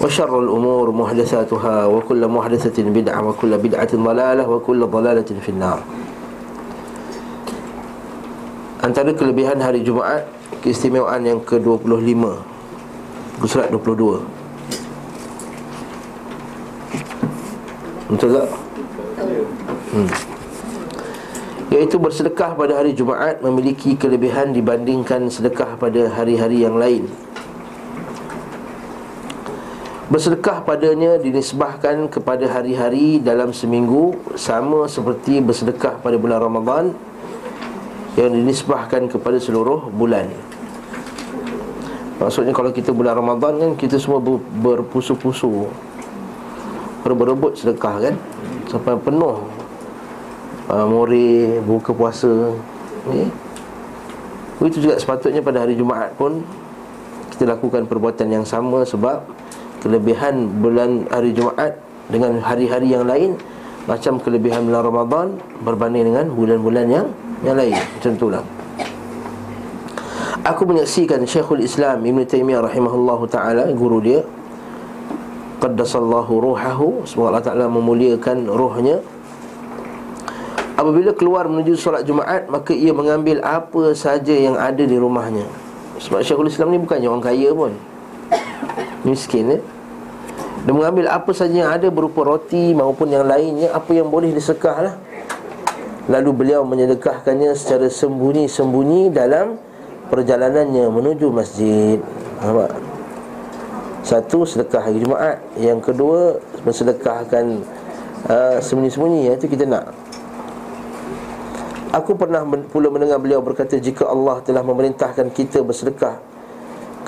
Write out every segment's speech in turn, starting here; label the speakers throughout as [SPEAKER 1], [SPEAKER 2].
[SPEAKER 1] وشر الأمور محدثاتها وكل محدثة بدعة وكل بدعة ضلالة وكل ضلالة في النار Antara kelebihan hari Jumaat Keistimewaan yang ke-25 Surat 22 Betul tak? Hmm. Iaitu bersedekah pada hari Jumaat Memiliki kelebihan dibandingkan sedekah pada hari-hari yang lain Bersedekah padanya dinisbahkan kepada hari-hari dalam seminggu Sama seperti bersedekah pada bulan Ramadan Yang dinisbahkan kepada seluruh bulan Maksudnya kalau kita bulan Ramadan kan Kita semua ber, berpusu-pusu Berebut sedekah kan Sampai penuh uh, Mori, buka puasa okay. Itu juga sepatutnya pada hari Jumaat pun Kita lakukan perbuatan yang sama Sebab kelebihan bulan hari Jumaat dengan hari-hari yang lain macam kelebihan bulan Ramadan berbanding dengan bulan-bulan yang yang lain. Macam itulah aku menyaksikan Syekhul Islam Ibn Taymiyah rahimahullahu taala guru dia. Qaddasallahu ruhahu. Semoga Allah taala memuliakan rohnya. Apabila keluar menuju solat Jumaat maka ia mengambil apa saja yang ada di rumahnya. Sebab Syekhul Islam ni bukannya orang kaya pun miskin eh? Dia mengambil apa saja yang ada berupa roti maupun yang lainnya Apa yang boleh disekah lah. Lalu beliau menyedekahkannya secara sembunyi-sembunyi dalam perjalanannya menuju masjid. Nampak? Satu, sedekah hari Jumaat. Yang kedua, mensedekahkan uh, sembunyi-sembunyi. Itu kita nak. Aku pernah pula mendengar beliau berkata Jika Allah telah memerintahkan kita bersedekah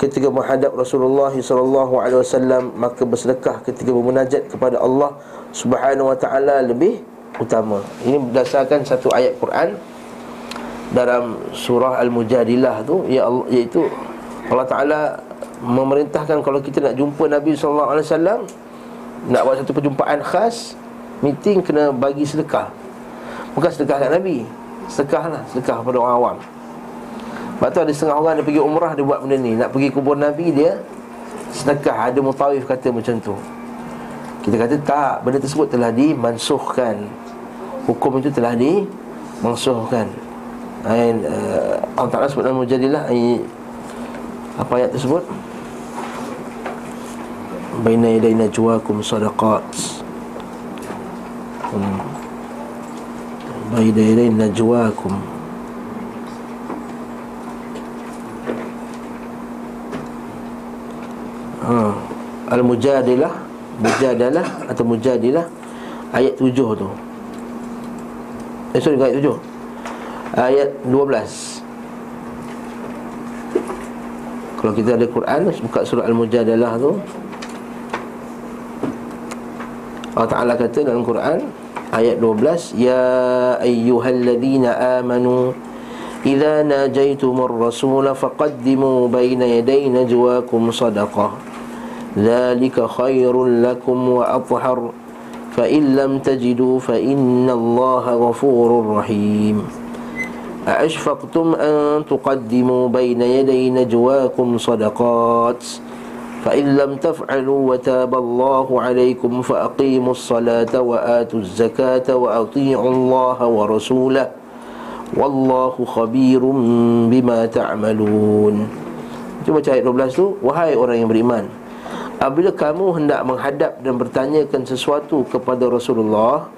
[SPEAKER 1] ketika menghadap Rasulullah sallallahu alaihi wasallam maka bersedekah ketika bermunajat kepada Allah Subhanahu wa taala lebih utama. Ini berdasarkan satu ayat Quran dalam surah Al-Mujadilah tu ya Allah, iaitu Allah Taala memerintahkan kalau kita nak jumpa Nabi sallallahu alaihi wasallam nak buat satu perjumpaan khas meeting kena bagi sedekah. Bukan sedekah kat Nabi. Sedekahlah, sedekah kepada orang awam. Lepas tu ada setengah orang dia pergi umrah dia buat benda ni. Nak pergi kubur Nabi dia Sedekah. Ada mutawif kata macam tu. Kita kata tak Benda tersebut telah dimansuhkan. Hukum itu telah dimansuhkan. Ain, uh, Allah Ta'ala sebut dalam mujadilah Apa ayat tersebut? Baina yadayna juwakum sadaqat. Hmm. Baina yadayna juwakum Al-Mujadilah Mujadalah atau Mujadilah Ayat 7 tu. Eh sorry ayat 7 Ayat 12 Kalau kita ada Quran Buka surah Al-Mujadalah tu. Allah Ta'ala kata dalam Quran Ayat 12 Ya ayyuhalladzina amanu Iza najaitumur rasula faqaddimu bayna yaday najwakum sadaqah ذلك خير لكم وأطهر. فإن لم تجدوا فإن الله غفور رحيم. أأشفقتم أن تقدموا بين يدي نجواكم صدقات؟ فإن لم تفعلوا وتاب الله عليكم فأقيموا الصلاة وآتوا الزكاة وأطيعوا الله ورسوله. والله خبير بما تعملون. Cuma ayat 12 tu. Wahai orang yang beriman. Apabila kamu hendak menghadap dan bertanyakan sesuatu kepada Rasulullah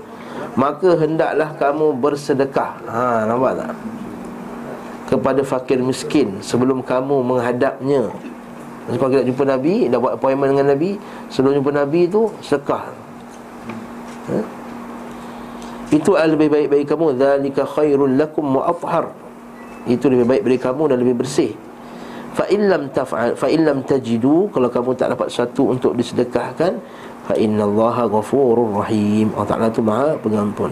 [SPEAKER 1] Maka hendaklah kamu bersedekah. Ha, nampak tak? Kepada fakir miskin Sebelum kamu menghadapnya. Kalau kita jumpa Nabi Dah buat appointment dengan Nabi Sebelum jumpa Nabi tu Sedekah. Ha? Itu lebih baik bagi kamu. Zalika khairul lakum wa athhar. Itu lebih baik bagi kamu dan lebih bersih fa illam taf'al fa illam tajidu kalau kamu tak dapat satu untuk disedekahkan fa innallaha ghafurur rahim. Allah Taala tu Maha pengampun.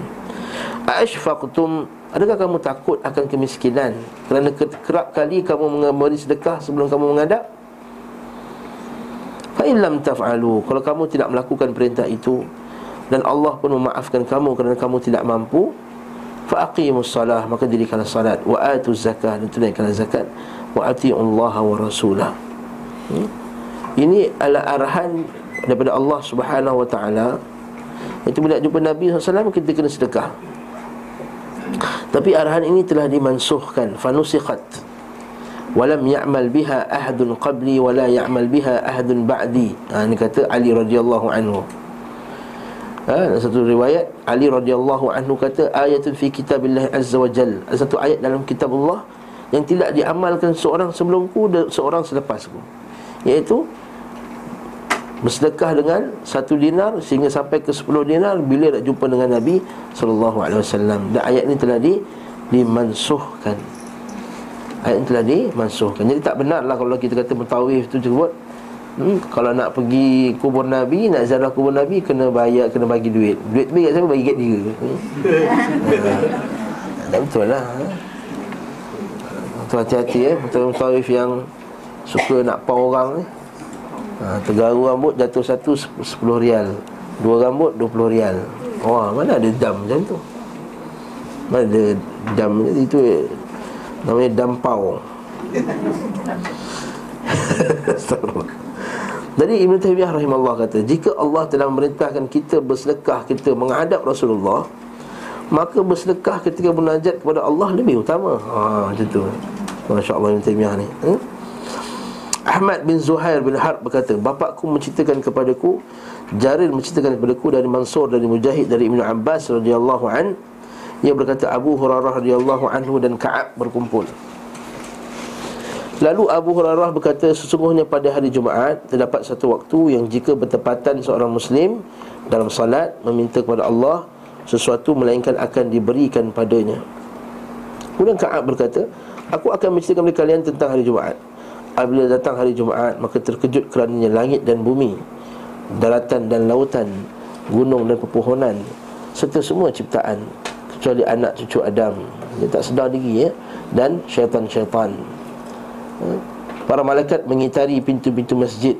[SPEAKER 1] Ashfaqtum adakah kamu takut akan kemiskinan kerana kerap kali kamu memberi sedekah sebelum kamu mengadap? Fa illam taf'alu kalau kamu tidak melakukan perintah itu dan Allah pun memaafkan kamu kerana kamu tidak mampu fa aqimus salah maka dirikanlah salat. Wa atuz zakah dan tunaikanlah zakat wa atiullaha wa rasulah hmm? ini adalah arahan daripada Allah Subhanahu wa taala. Itu bila jumpa Nabi SAW kita kena sedekah. Tapi arahan ini telah dimansuhkan. Fanusikhat walam ya'mal biha ahadun qabli wala ya'mal biha ahadun ba'di. Ha, ini kata Ali radhiyallahu anhu. Ha, satu riwayat Ali radhiyallahu anhu kata ayatun fi kitabillah azza wa jal. Satu ayat dalam kitab Allah yang tidak diamalkan seorang sebelumku dan seorang selepasku iaitu bersedekah dengan satu dinar sehingga sampai ke sepuluh dinar bila nak jumpa dengan Nabi sallallahu alaihi wasallam. Dan ayat ini telah di dimansuhkan. Ayat ini telah dimansuhkan. Jadi tak benarlah kalau kita kata mutawif itu sebut hmm, kalau nak pergi kubur Nabi nak ziarah kubur Nabi kena bayar kena bagi duit. Duit tu siapa? Bagi kat dia. Hmm? tak betul lah Betul hati-hati eh. Betul mutawif yang Suka nak pau orang ni. Ha, Tergaru rambut jatuh satu Sepuluh rial. Dua rambut dua puluh rial. Wah mana ada jam macam tu? Mana ada jam Itu Namanya dampau Jadi Ibn Taymiyah rahimahullah kata Jika Allah telah memerintahkan kita bersedekah Kita menghadap Rasulullah Maka bersedekah ketika munajat kepada Allah lebih utama. Ha, Macam tu. Masya Allah Ibn Taymiyah ni. Hmm? Ahmad bin Zuhair bin Harb berkata Bapakku menceritakan kepadaku Jarir menceritakan kepadaku dari Mansur dari Mujahid dari Ibn Abbas radhiyallahu an. Ia berkata Abu Hurairah radhiyallahu anhu dan Ka'ab berkumpul. Lalu Abu Hurairah berkata Sesungguhnya pada hari Jumaat Terdapat satu waktu yang jika bertepatan seorang Muslim Dalam salat Meminta kepada Allah Sesuatu melainkan akan diberikan padanya. Kemudian Ka'ab berkata Aku akan menceritakan kepada kalian tentang hari Jumaat. Apabila datang hari Jumaat Maka terkejut kerananya langit dan bumi Daratan dan lautan Gunung dan pepohonan Serta semua ciptaan Kecuali anak cucu Adam. Dia tak sedar diri ya Dan syaitan-syaitan. Ha? Para malaikat mengitari pintu-pintu masjid.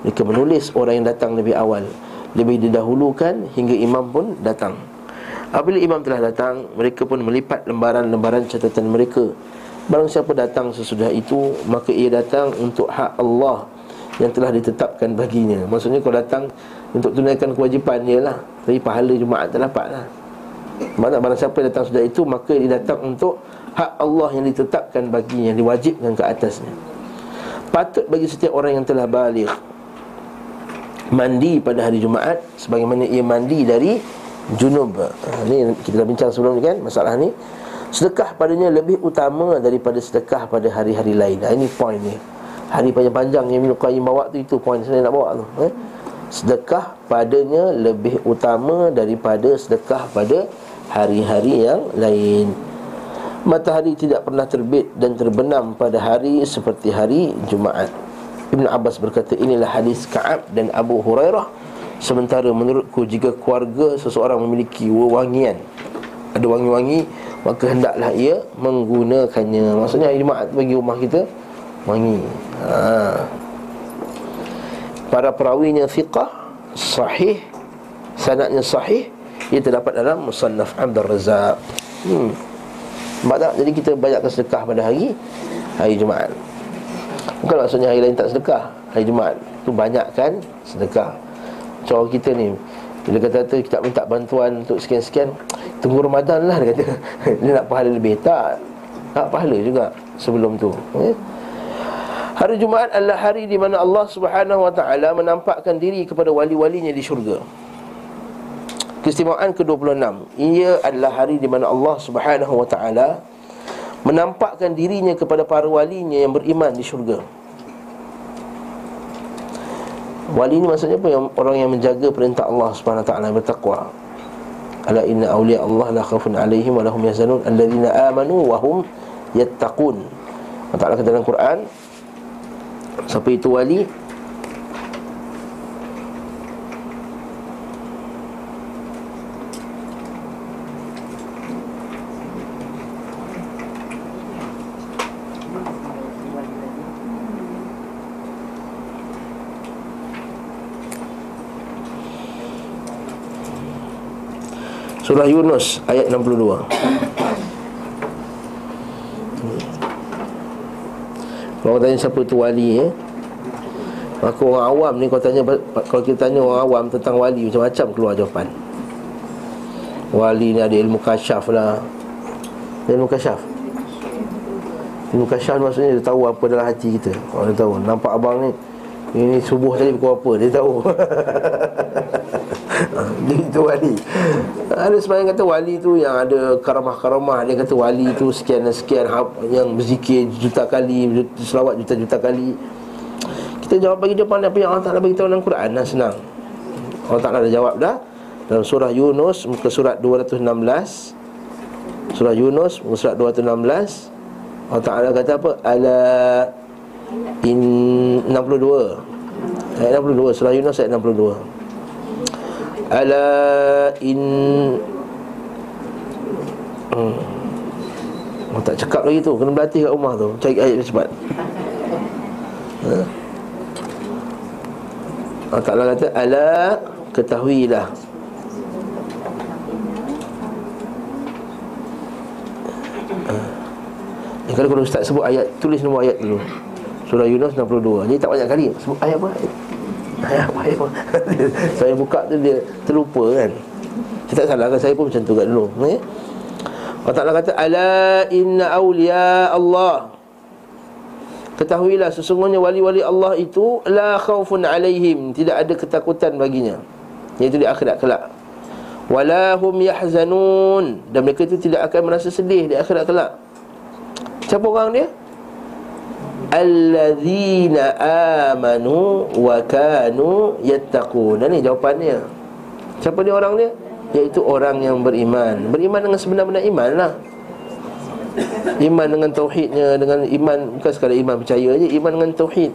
[SPEAKER 1] Mereka menulis orang yang datang lebih awal. Lebih didahulukan hingga imam pun datang Apabila imam telah datang Mereka pun melipat lembaran-lembaran catatan mereka. Barang siapa datang sesudah itu Maka ia datang untuk hak Allah Yang telah ditetapkan baginya. Maksudnya kalau datang untuk tunaikan kewajipan dia lah Tapi pahala Jumaat tak dapat lah Maksudnya barang siapa datang sudah itu Maka ia datang untuk hak Allah yang ditetapkan baginya Yang diwajibkan ke atasnya. Patut bagi setiap orang yang telah balik Mandi pada hari Jumaat Sebagaimana ia mandi dari junub. Ini kita dah bincang sebelum ni kan Masalah ni. Sedekah padanya lebih utama daripada sedekah pada hari-hari lain. Ha, Ini poin ni. Hari panjang-panjang yang Ibn Qayyim bawa tu Itu poin saya nak bawa tu eh? Sedekah padanya lebih utama daripada sedekah pada hari-hari yang lain. Matahari tidak pernah terbit dan terbenam pada hari seperti hari Jumaat. Ibn Abbas berkata inilah hadis Ka'ab dan Abu Hurairah Sementara menurutku jika keluarga seseorang memiliki wangian Ada wangi-wangi maka hendaklah ia menggunakannya maksudnya hari Jumaat bagi rumah kita wangi ha. para perawinya fiqah sahih sanadnya sahih ia terdapat dalam musannaf Abdul Razak hmm. Sebab tak? Jadi kita banyakkan sedekah pada hari Hari Jumaat Bukan maksudnya hari lain tak sedekah Hari Jumaat tu banyakkan sedekah Cara kita ni Bila kata-kata kita minta bantuan untuk sekian-sekian Tunggu Ramadan lah dia kata Dia nak pahala lebih Tak Tak pahala juga sebelum tu ya? Hari Jumaat adalah hari di mana Allah Subhanahu Wa Taala menampakkan diri kepada wali-walinya di syurga. Keistimewaan ke-26. Ia adalah hari di mana Allah Subhanahu Wa Taala menampakkan dirinya kepada para walinya yang beriman di syurga. Wali ini maksudnya apa? Yang orang yang menjaga perintah Allah yang bertakwa. Ala inna awliya Allah la khafun alaihim wa lahum yahzanun amanu wa hum yattaqun Allah Ta'ala kata dalam Quran Siapa itu wali? Surah Yunus ayat 62 Kalau tanya siapa tu wali eh? Maka orang awam ni kalau tanya Kalau kita tanya orang awam tentang wali Macam-macam keluar jawapan. Wali ni ada ilmu kasyaf lah. Ilmu kasyaf? Ilmu kasyaf maksudnya dia tahu apa dalam hati kita. Orang dia tahu. Nampak abang ni Ini subuh tadi pukul apa? Dia tahu Dia itu wali. Ada sebenarnya kata wali tu Yang ada karamah-karamah. Dia kata wali tu sekian dan sekian Yang berzikir juta kali Selawat juta-juta kali. Kita jawab bagi dia pandai Apa yang Allah Ta'ala bagi tahu dalam Quran Nah senang. Allah Ta'ala dah jawab dah. Dalam surah Yunus Muka surat 216 Surah Yunus Muka surat 216 Allah Ta'ala kata apa? Ala In 62 Ayat 62 Surah Yunus ayat 62 Ala in hmm. Oh tak cakap lagi tu. Kena berlatih kat rumah tu. Cari ayat cepat. Ha? Allah Ta'ala kata Ala Ketahuilah. Ha. Ya, kalau kalau Ustaz sebut ayat Tulis nombor ayat dulu. Surah Yunus 62 Jadi tak banyak kali. Sebut ayat apa Ayah. saya buka tu dia terlupa kan. Saya tak salah kan saya pun macam tu kat dulu. Eh? Allah Ta'ala kata Ala inna awliya Allah. Ketahuilah sesungguhnya wali-wali Allah itu La khawfun alaihim. Tidak ada ketakutan baginya. Iaitu di akhirat kelak. Walahum yahzanun. Dan mereka itu tidak akan merasa sedih di akhirat kelak. Siapa orang dia? Alladzina amanu wa kanu yattaqun. Ini jawapannya. Siapa dia orang dia? Iaitu orang yang beriman. Beriman dengan sebenar-benar iman lah. Iman dengan tauhidnya dengan iman bukan sekadar iman percaya aja, iman dengan tauhid.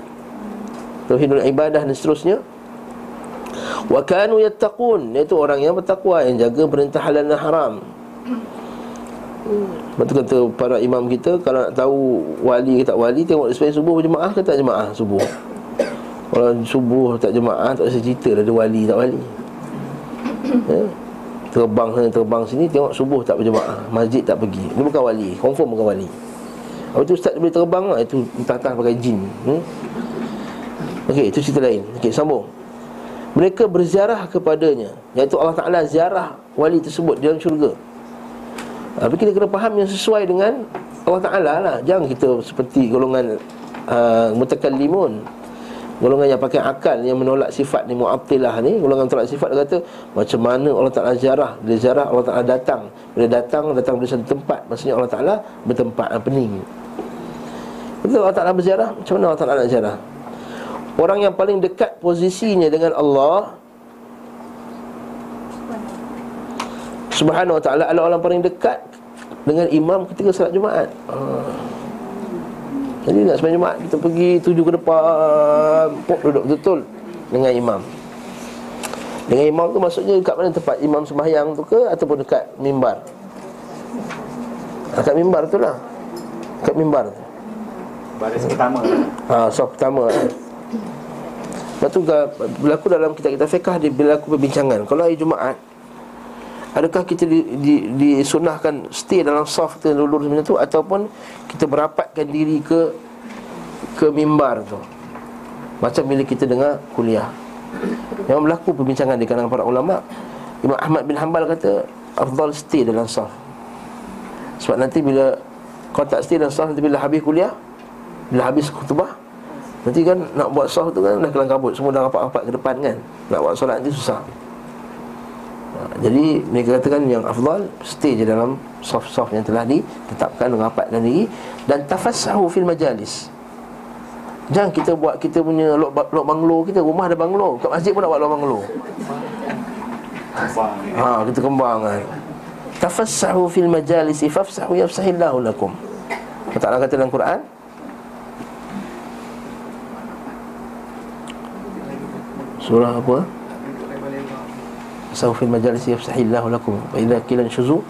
[SPEAKER 1] Tauhidul ibadah dan seterusnya. Wa kanu yattaqun, iaitu orang yang bertakwa yang jaga perintah halal dan haram. Lepas tu kata para imam kita Kalau nak tahu wali ke tak wali Tengok sepanjang subuh berjemaah ke tak jemaah subuh? Kalau subuh tak jemaah Tak usah cerita ada wali tak wali. Ya? Terbang sana terbang sini Tengok subuh tak berjemaah Masjid tak pergi. Ini bukan wali Confirm bukan wali. Lepas tu ustaz boleh terbang lah Itu entah-entah pakai jin. Hmm? Okey itu cerita lain. Okey sambung. Mereka berziarah kepadanya Iaitu Allah Ta'ala ziarah wali tersebut dalam syurga tapi kita kena faham yang sesuai dengan Allah Ta'ala lah. Jangan kita seperti golongan uh, Mutakallimun. Golongan yang pakai akal Yang menolak sifat ni Mu'abtilah ni. Golongan tolak sifat Dia kata Macam mana Allah Ta'ala jarah Dia jarah Allah Ta'ala datang. Bila datang Datang dari satu tempat. Maksudnya Allah Ta'ala Bertempat pening. Betul Allah Ta'ala berjarah Macam mana Allah Ta'ala nak jarah Orang yang paling dekat posisinya dengan Allah Subhanahu wa ta'ala adalah orang paling dekat Dengan imam ketika salat Jumaat. Ha. Jadi nak sembahyang Jumaat Kita pergi tuju ke depan Pok duduk betul Dengan imam. Dengan imam tu maksudnya dekat mana tempat? Imam sembahyang tu ke Ataupun dekat mimbar? Dekat mimbar tu lah. Dekat mimbar tu.
[SPEAKER 2] Baris pertama.
[SPEAKER 1] Ha, soft pertama. Lepas tu berlaku dalam kita-kita fiqah Dia berlaku perbincangan. Kalau hari Jumaat Adakah kita di, di, disunahkan stay dalam soft kita lulur macam tu Ataupun kita merapatkan diri ke ke mimbar tu? Macam bila kita dengar kuliah. Yang berlaku perbincangan di kalangan para ulama Imam Ahmad bin Hanbal kata Afdal stay dalam soft. Sebab nanti bila kau tak stay dalam soft Nanti bila habis kuliah Bila habis kutubah Nanti kan nak buat soft tu kan dah kelang kabut Semua dah rapat-rapat ke depan kan. Nak buat solat nanti susah jadi mereka katakan yang afdal Stay je dalam soft-soft yang telah ditetapkan Rapatkan diri Dan tafassahu fil majalis. Jangan kita buat kita punya lok, lok banglo kita Rumah ada banglo Kat masjid pun nak buat lok banglo. Ha, kita kembang kan Tafassahu fil majalis Fafsahu yafsahillahu lakum. Allah Ta'ala kata dalam Quran? Surah apa? Sawfil majalis yafsahillahu lakum Wa idha kilan syuzu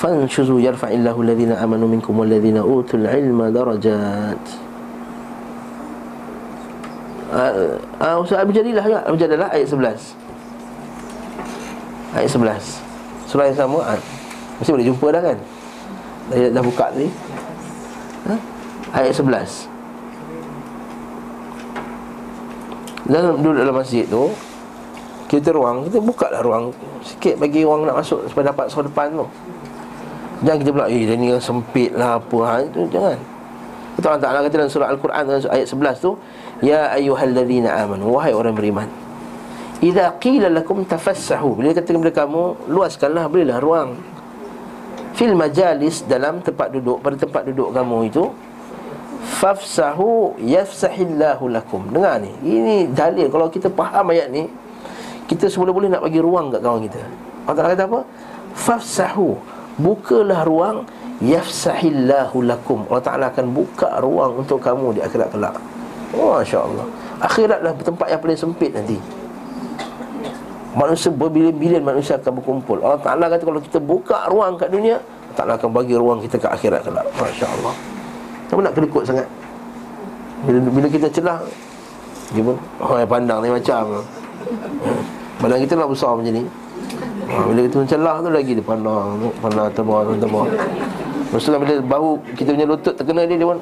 [SPEAKER 1] Fanshuzu yarfa'illahu alladhina amanu minkum Walladhina utul ilma darajat Uh, uh, Ustaz Abu Jadilah juga Abu Jadilah ayat 11 Ayat 11 Surah yang sama uh, Mesti boleh jumpa dah kan Dah, dah buka tadi ha? Ayat 11 Dalam duduk dalam masjid tu Kita ruang Kita buka lah ruang Sikit bagi orang nak masuk Supaya dapat suara depan tu. Jangan kita pula Eh dia ni yang sempit lah apa ha, Itu jangan. Kita Allah Ta'ala kata dalam surah Al-Quran Ayat 11 tu Ya ayyuhalladzina amanu Wahai orang beriman Iza qila lakum tafassahu Bila kata kepada kamu Luaskanlah berilah ruang Fil majalis Dalam tempat duduk Pada tempat duduk kamu itu Fafsahu yafsahillahu lakum. Dengar ni. Ini dalil Kalau kita faham ayat ni Kita semula boleh nak bagi ruang kat kawan kita. Allah Ta'ala kata apa? Fafsahu. Bukalah ruang Yafsahillahu lakum. Allah Ta'ala akan buka ruang untuk kamu di akhirat kelak oh, Masya Allah Akhiratlah tempat yang paling sempit nanti. Manusia berbilion-bilion manusia akan berkumpul. Allah Ta'ala kata kalau kita buka ruang kat dunia Allah Ta'ala akan bagi ruang kita ke akhirat kelak Masya Allah Kenapa nak kedekut sangat? Bila, bila kita celah Dia pun Oh pandang ni macam Badan kita nak besar macam ni ha, Bila kita mencelah tu lagi dia pandang Pandang tebal tebal Lepas tu bila bahu kita punya lutut terkena dia Dia pun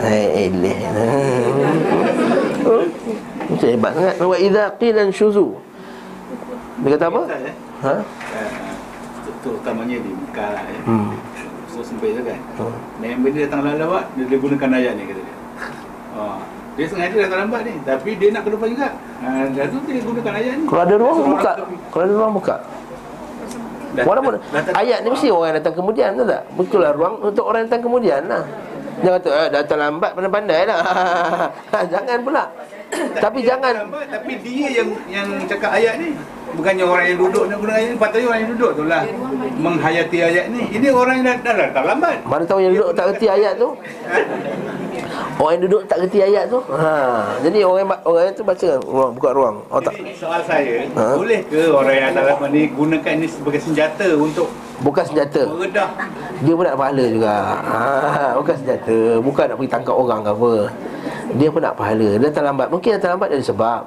[SPEAKER 1] Hai eleh Macam hebat sangat Wa idha qilan syuzu Dia kata apa? Ha?
[SPEAKER 2] Itu utamanya di Mekah lah ya.
[SPEAKER 1] Hmm.
[SPEAKER 2] So sempit tu kan.
[SPEAKER 1] Hmm.
[SPEAKER 2] Dan bila dia datang lawak, dia, dia gunakan ayat ni kata dia. Ha. Dia sengaja datang lambat ni. Tapi dia nak ke depan juga. Ha, Dah tu dia gunakan ayat ni.
[SPEAKER 1] Kalau ada ruang
[SPEAKER 2] So,
[SPEAKER 1] buka. Kalau ada ruang buka.
[SPEAKER 2] Dah-
[SPEAKER 1] Walaupun
[SPEAKER 2] dah- dah-
[SPEAKER 1] ayat ni mesti orang yang datang kemudian Tahu tak? Betul lah ruang untuk orang datang kemudian lah. Jangan kata eh, datang lambat pandai-pandai lah. Jangan pula. Tapi jangan
[SPEAKER 2] lambat, Tapi dia yang yang cakap ayat ni. Bukannya orang yang duduk nak guna ayat ni Patutnya orang yang duduk tu lah. Menghayati ayat ni. Ini orang yang dah, dah datang lambat.
[SPEAKER 1] Mana tahu yang duduk tak kerti ayat tu Orang yang duduk tak kerti ayat tu. Ha. Jadi orang yang, orang yang tu baca ruang, Buka ruang Oh tak
[SPEAKER 2] Jadi soal saya
[SPEAKER 1] Ha?
[SPEAKER 2] Boleh ke orang yang datang lambat ni Gunakan ini sebagai senjata untuk
[SPEAKER 1] Bukan senjata.
[SPEAKER 2] Meredah?
[SPEAKER 1] Dia pun nak pahala juga. Ha, Bukan senjata. Bukan nak pergi tangkap orang ke apa. Dia pun nak pahala. Dia datang lambat. Mungkin datang lambat ada sebab.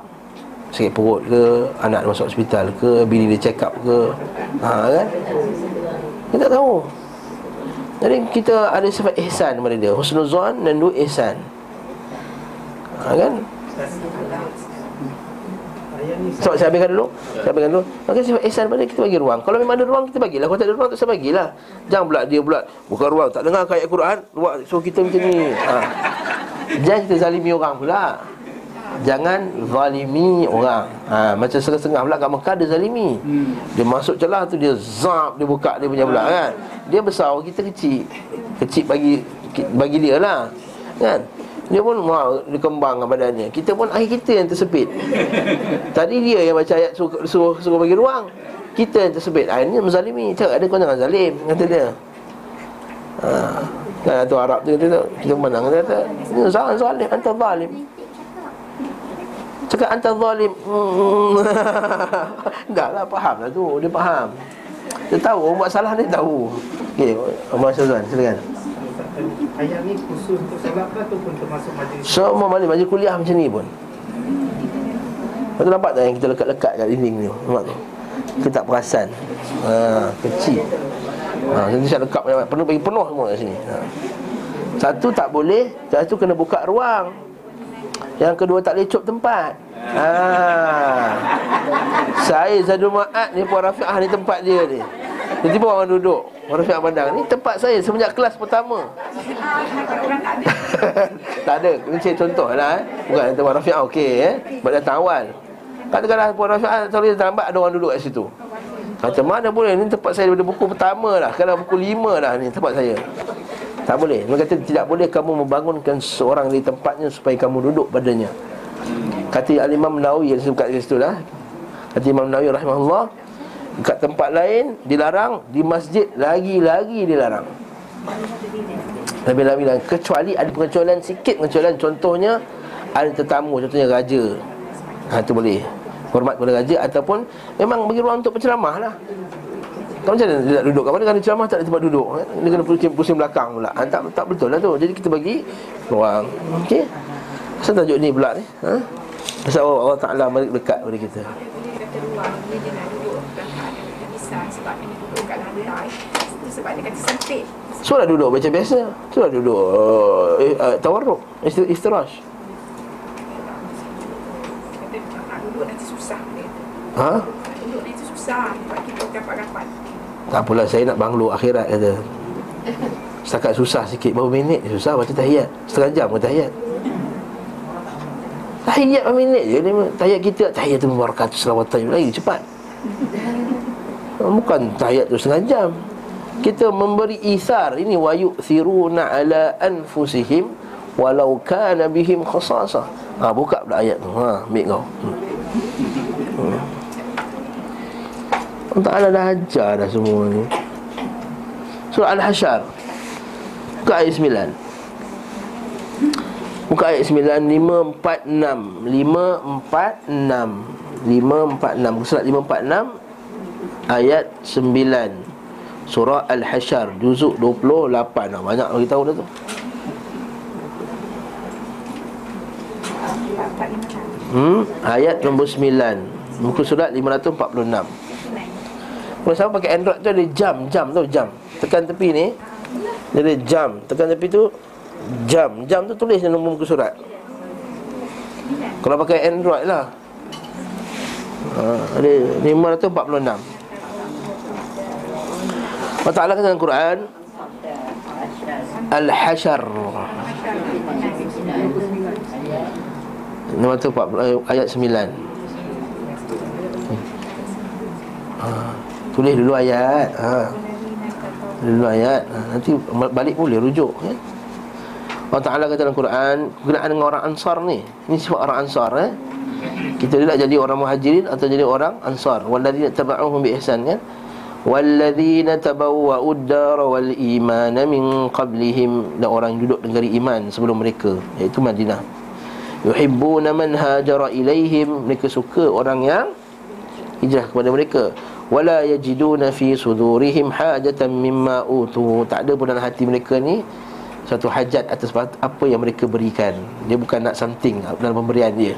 [SPEAKER 1] Sakit perut ke Anak masuk hospital ke Bini dia check up ke. Ha, kan? Kita tak tahu Jadi kita ada sifat ihsan kepada dia. Husnuzan dan dua ihsan. Ha, Kan? So, saya habiskan dulu. Saya habiskan dulu. Maka sifat ihsan pada kita bagi ruang. Kalau memang ada ruang kita bagilah Kalau tak ada ruang tak usah bagilah. Jangan pula dia pula Bukan ruang. Tak dengar ayat Quran Buat suruh kita macam ni. Ha. Jangan kita zalimi orang pula Jangan zalimi orang. Ha, Macam setengah-setengah pula kat Mekah dia zalimi. Dia masuk celah tu dia zap Dia buka dia punya pula kan? Dia besar kita kecil. Kecil bagi bagi dia lah Kan? Dia pun wah, dia kembang badannya. Kita pun akhir kita yang tersepit. Tadi dia yang baca ayat suruh, suruh, suruh bagi ruang. Kita yang tersepit. Ah, Ini menzalimi. Cakap ada kau jangan zalim Kata dia. Ha. Kan tu Arab tu kata Kita menang Dia kata Ini jangan zalim Anta zalim Cakap anta zalim. Hmm. Dah lah faham lah tu. Dia faham. Dia tahu Orang buat salah dia tahu. Okey Omar Syazwan silakan.
[SPEAKER 3] Ayat ni khusus untuk salat ke ataupun termasuk majlis?
[SPEAKER 1] Semua majlis majlis kuliah macam ni pun. Lepas tu nampak tak yang kita lekat-lekat kat dinding ni? Nampak tu Kita tak perasan. Ha, Kecil. Ha, Nanti saya lekat Penuh penuh semua kat sini. Ha. Satu tak boleh Satu kena buka ruang Yang kedua tak lecop tempat. Ha. Saya Zadul Ma'ad ni Puan Rafi'ah ni tempat dia ni. Tiba-tiba orang duduk Puan Rafi'ah pandang Ni tempat saya semenjak kelas pertama. Tak ada Kunci contoh lah eh. Bukan kata Puan Rafi'ah okey eh. Sebab datang awal Katakanlah Puan Rafi'ah Kalau dia terlambat Ada orang duduk kat situ. Kata mana boleh? Ni tempat saya daripada buku pertama lah Sekarang buku lima lah ni tempat saya Tak boleh. Dia kata tidak boleh kamu membangunkan seorang di tempatnya Supaya kamu duduk padanya. Kata Al-Imam Nawawi yang disebut kat situ lah. Kata Imam Nawawi rahimahullah Dekat tempat lain dilarang Di masjid lagi-lagi dilarang. Lebih-lebih dilarang Kecuali ada pengecualian sikit pengecualian Contohnya Ada tetamu Contohnya raja. Ha tu boleh. Hormat kepada raja ataupun memang bagi ruang untuk berceramah lah. Kau macam mana dia nak duduk? Kat mana kan dia ceramah tak ada tempat duduk? eh? Dia kena pusing, pusing belakang pula. Ha, tak, tak betul lah tu. Jadi kita bagi ruang. Okey. Asal tajuk ni pula ni? Ha? Pasal Allah, Allah Ta'ala dekat kepada kita.
[SPEAKER 4] Bila duduk sebab dia duduk sebab
[SPEAKER 1] macam biasa. Suruh duduk uh, eh, uh, tawarruk, istir- istirash.
[SPEAKER 4] Kata nak duduk nanti susah.
[SPEAKER 1] Ha?
[SPEAKER 4] Nak duduk nanti susah sebab.
[SPEAKER 1] Tak apalah saya nak banglo akhirat kata. Setakat susah sikit Berapa minit? Susah baca tahiyat. Setengah jam ke tahiyat? Tahiyat berapa minit je? Tahiyat kita Tahiyat tu mubarakatuh selawatan Lagi cepat. Bukan tahiyat tu setengah jam. Kita memberi isar. Ini wa yu'thiruna ala anfusihim Walau kana bihim khasasa. Ha, Buka pula ayat tu. Ha, Ambil kau. Hmm. Allah Ta'ala dah ajar dah semua ni. Surah Al-Hashar Buka ayat 9 Buka ayat 9 546 546 546 Surat 546 Ayat 9 Surah Al-Hashar Juzuk 28 ah, Banyak bagi tahu dah tu. Hmm? Ayat nombor 9 Muka surat 546 Kalau siapa pakai Android tu ada jam Jam tu jam. Tekan tepi ni ada jam. Tekan tepi tu Jam. Jam tu tulis dalam muka surat. Kalau pakai Android lah. Ha, Ada 546 Allah Ta'ala kata dalam Quran Al-Hashar Nombor tu 40, ayat 9 ha, Tulis dulu ayat. Ha. Dulu ayat. Ha, Nanti balik boleh rujuk ya? Allah Ta'ala kata dalam Quran Berkenaan dengan orang Ansar ni. Ini sifat orang Ansar eh? Kita tidak jadi orang muhajirin Atau jadi orang Ansar. Walladzina taba'uhum bi ihsan kan Walladzina tabawwa'u ad-dar wal iman min qablihim. Dan orang duduk negeri iman sebelum mereka iaitu Madinah. Yuhibbuna man hajara ilaihim mereka suka orang yang hijrah kepada mereka wala yajiduna fi sudurihim hajatan mimma utu. Tak ada pun dalam hati mereka ni satu hajat atas apa yang mereka berikan. Dia bukan nak something dalam pemberian dia.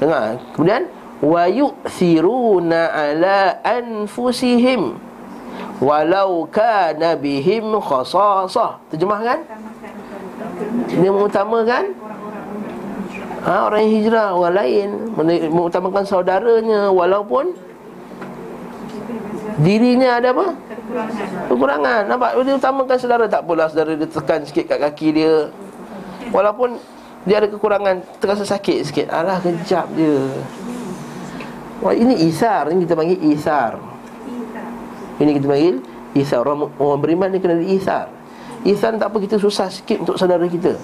[SPEAKER 1] Dengar kemudian wa yu'thiruna ala anfusihim walau kana bihim khasasah. Terjemahkan? Dia mengutamakan ha, orang yang hijrah orang lain. Mengutamakan saudaranya walaupun dirinya ada apa? Kekurangan. Nampak? Dia utamakan saudara. Tak apalah saudara. Dia tekan sikit kat kaki dia. Walaupun dia ada kekurangan terasa sakit sikit. Alah kejap je. Wah, ini isar. Ini kita panggil isar. Ini kita panggil isar. Orang, orang beriman ni kena diisar Isar tak apa kita susah sikit untuk saudara kita.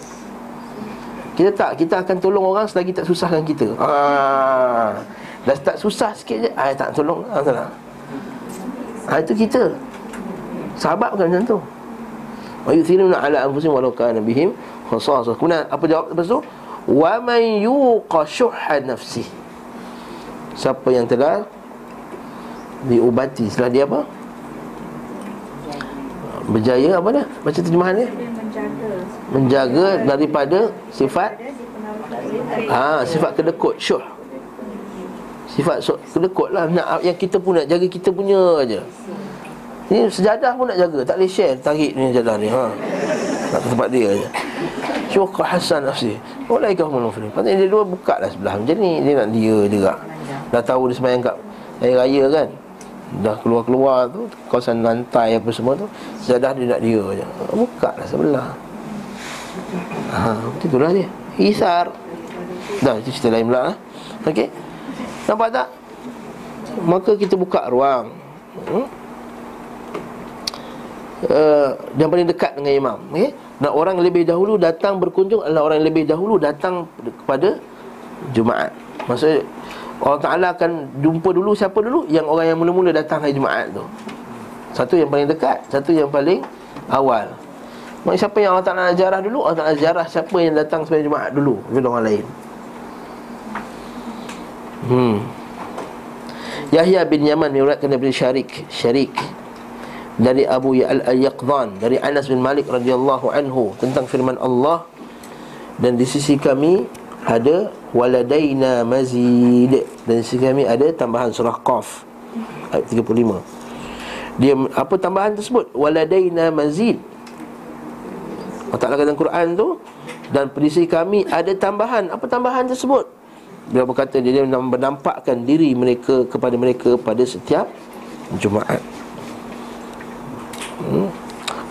[SPEAKER 1] Kita tak Kita akan tolong orang selagi tak susahkan kita. Ah, Dah tak susah sikit je. Ah, Tak tolong. Ah, tak nak. Ah, Itu kita. Sahabat bukan macam tu. Wa yuthiruna ala anfusihim walau kana bihim khasasah. Kemudian apa jawab lepas tu? Wa man yuqa syuhha nafsihi Siapa yang telah Diubati. Setelah dia apa? Berjaya apa dah Baca terjemahan dia.
[SPEAKER 4] Dia menjaga.
[SPEAKER 1] Menjaga daripada Sifat? Ha, Sifat kedekut Syuh Sifat so, kedekut lah. Nak, Yang kita pun nak jaga kita punya aja. Ini sejadah pun nak jaga. Tak boleh share Tarik ni sejadah ni ha. Ke tempat dia aja. Syukur Hasan nafsi Walaikah munafri Patutnya dia dua buka lah sebelah. Macam ni dia nak dia juga. Dah tahu dia semayang kat air raya kan? Dah keluar-keluar tu Kawasan lantai apa semua tu Sejadah dia nak dia je Buka lah sebelah. Ha, itulah dia. Hisar Dah, itu cerita lain pula lah Okey Nampak tak? Maka kita buka ruang. Hmm? uh, Yang paling dekat dengan imam okay? Dan orang lebih dahulu datang berkunjung Adalah orang lebih dahulu datang kepada Jumaat. Maksudnya Allah Ta'ala akan jumpa dulu siapa dulu? Yang orang yang mula-mula datang hari Jumaat tu. Satu yang paling dekat Satu yang paling awal. Maksudnya siapa yang Allah Ta'ala jarah dulu? Allah Ta'ala jarah siapa yang datang sebagai Jumaat dulu. Daripada orang lain Hmm. Yahya bin Yaman meriwayatkan daripada Syarik, Syarik dari Abu Ya- Al-Yaqdhan dari Anas bin Malik radhiyallahu anhu tentang firman Allah dan di sisi kami ada waladaina mazid dan di sisi kami ada tambahan surah Qaf ayat 35. Dia apa tambahan tersebut? Waladaina mazid. Allah Ta'ala kata dalam Quran tu Dan pedisi kami ada tambahan Apa tambahan tersebut? Dia berkata dia menampakkan diri mereka kepada mereka pada setiap Jumaat. Hmm.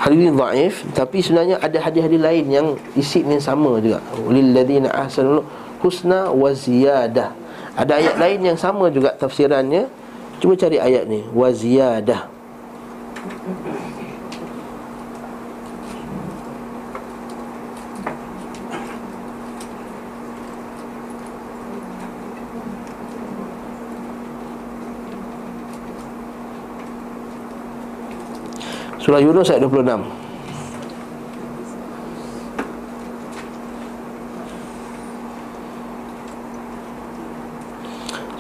[SPEAKER 1] Hadis ini dhaif Tapi sebenarnya ada hadis-hadis lain yang isi ni sama juga. Lilladzina ahsanul husna wa ziyadah. Ada ayat lain yang sama juga tafsirannya. Cuba cari ayat ni. Wa ziyadah Surah Yunus ayat 26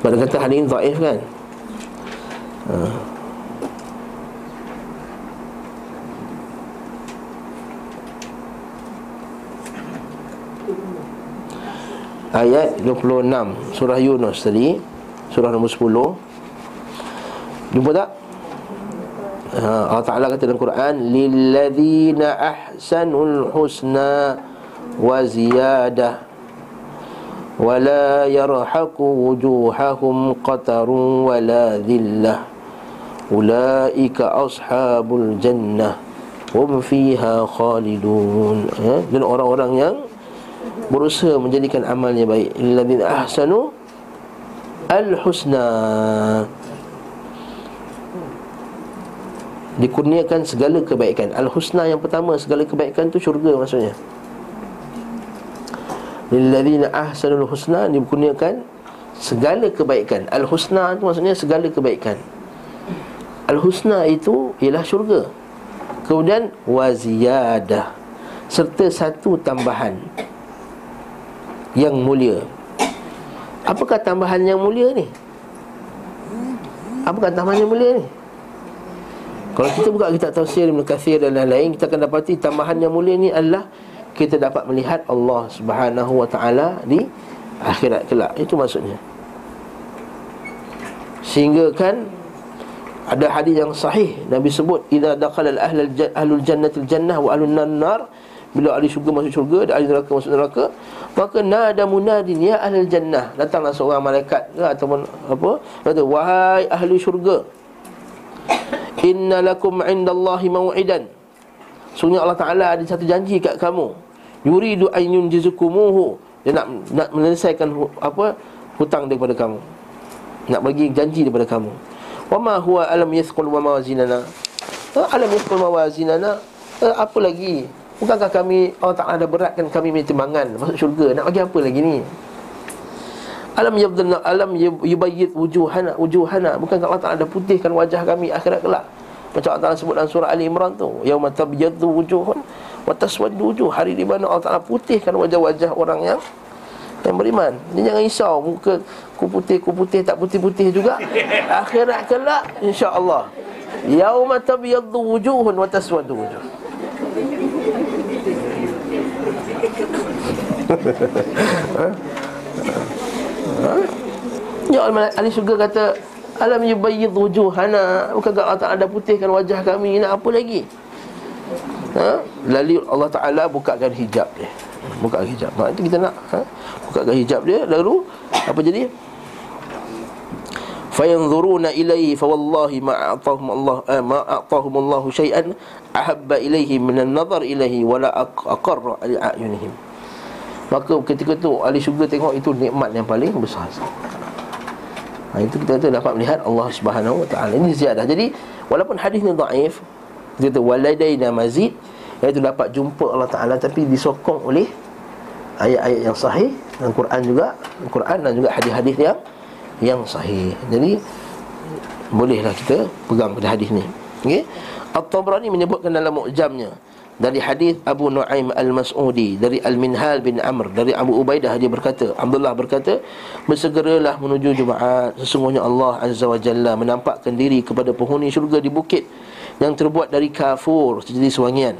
[SPEAKER 1] Sebab dia kata hadis ini dhaif kan? Ha. Ayat 26 Surah Yunus tadi. Surah nombor 10 Jumpa tak? Allah Ta'ala kata dalam Quran Lilladzina ahsanul husna Wa ziyadah Wala yarhaku wujuhahum qatarun wala dhillah. Ulaika ashabul jannah Hum fiha khalidun. Ha? Dan orang-orang yang Berusaha menjadikan amalnya baik. Lilladzina ahsanu Al-husna dikurniakan segala kebaikan. Al-husna yang pertama segala kebaikan tu syurga maksudnya. Lilladzina ahsanul husna dikurniakan segala kebaikan. Al-husna tu maksudnya segala kebaikan. Al-husna itu ialah syurga. Kemudian waziyadah serta satu tambahan yang mulia. Apakah tambahan yang mulia ni? Apakah tambahan yang mulia ni? Kalau kita buka kitab tafsir Ibn Kathir dan lain-lain Kita akan dapati tambahan yang mulia ni adalah Kita dapat melihat Allah subhanahu wa ta'ala Di akhirat kelak. Itu maksudnya. Sehingga kan Ada hadis yang sahih Nabi sebut Iza dakhalal ahlul, ahlul jannatil jannah Wa ahlul nar Bila ahli syurga masuk syurga Dan ahli neraka masuk neraka Maka nada munadin Ya ahlul jannah Datanglah seorang malaikat ke, Ataupun apa Kata Wahai ahli syurga Inna lakum indallahi maw'idan. Sungguhnya Allah Ta'ala ada satu janji kat kamu. Yuridu an yunjizukumuhu. Dia nak, nak menyelesaikan apa hutang daripada kamu. Nak bagi janji daripada kamu. Wa ma huwa alam yathqul wa mawazinana Ha, Alam yathqul mawazinana Ha, Apa lagi? Bukankah kami Allah Ta'ala dah beratkan kami punya timbangan Masuk syurga? Nak bagi apa lagi ni Alam yabdana alam yub- yubayyid wujuhana wujuhana bukankah Allah Taala dah putihkan wajah kami akhirat kelak. Macam Allah Taala sebut dalam surah Ali Imran tu, yauma tabyaddu wujuhun wa taswaddu wujuh. Hari di mana Allah Taala putihkan wajah-wajah orang yang yang beriman. Jadi jangan risau muka ku putih ku putih tak putih-putih juga. Akhirat kelak insya-Allah. Yauma tabyaddu wujuhun wa taswaddu wujuh. Ya Allah ahli syurga kata Alam yubayyid wujuhana? Bukan Allah Ta'ala dah putihkan wajah kami Nak apa lagi? Ha? Lalu Allah Ta'ala bukakan hijab dia. Bukakan hijab. Mak itu kita nak ha? Bukakan hijab dia. Lalu Apa jadi? Fayanzuruna ilaihi fawallahi ma a'tahum Allah eh, ma a'tahum Allah syai'an ahabba ilaihi min an-nazar ilaihi wala aq- aqarra li a'yunihim maka ketika tu ahli syurga tengok itu nikmat yang paling besar ha, itu kita tu dapat melihat Allah Subhanahu wa taala ini ziyadah jadi walaupun hadis ni dhaif kita kata waladaina mazid iaitu dapat jumpa Allah taala tapi disokong oleh ayat-ayat yang sahih dalam Quran juga Quran dan juga hadis-hadis yang yang sahih. Jadi bolehlah kita pegang pada hadis ni. Okey. At-Tabrani menyebutkan dalam Mu'jamnya dari hadis Abu Nuaim Al-Mas'udi dari Al-Minhal bin Amr dari Abu Ubaidah dia berkata Abdullah berkata bersegeralah menuju Jumaat. Sesungguhnya Allah Azza wa Jalla menampakkan diri kepada penghuni syurga di bukit yang terbuat dari kafur sejenis wangian.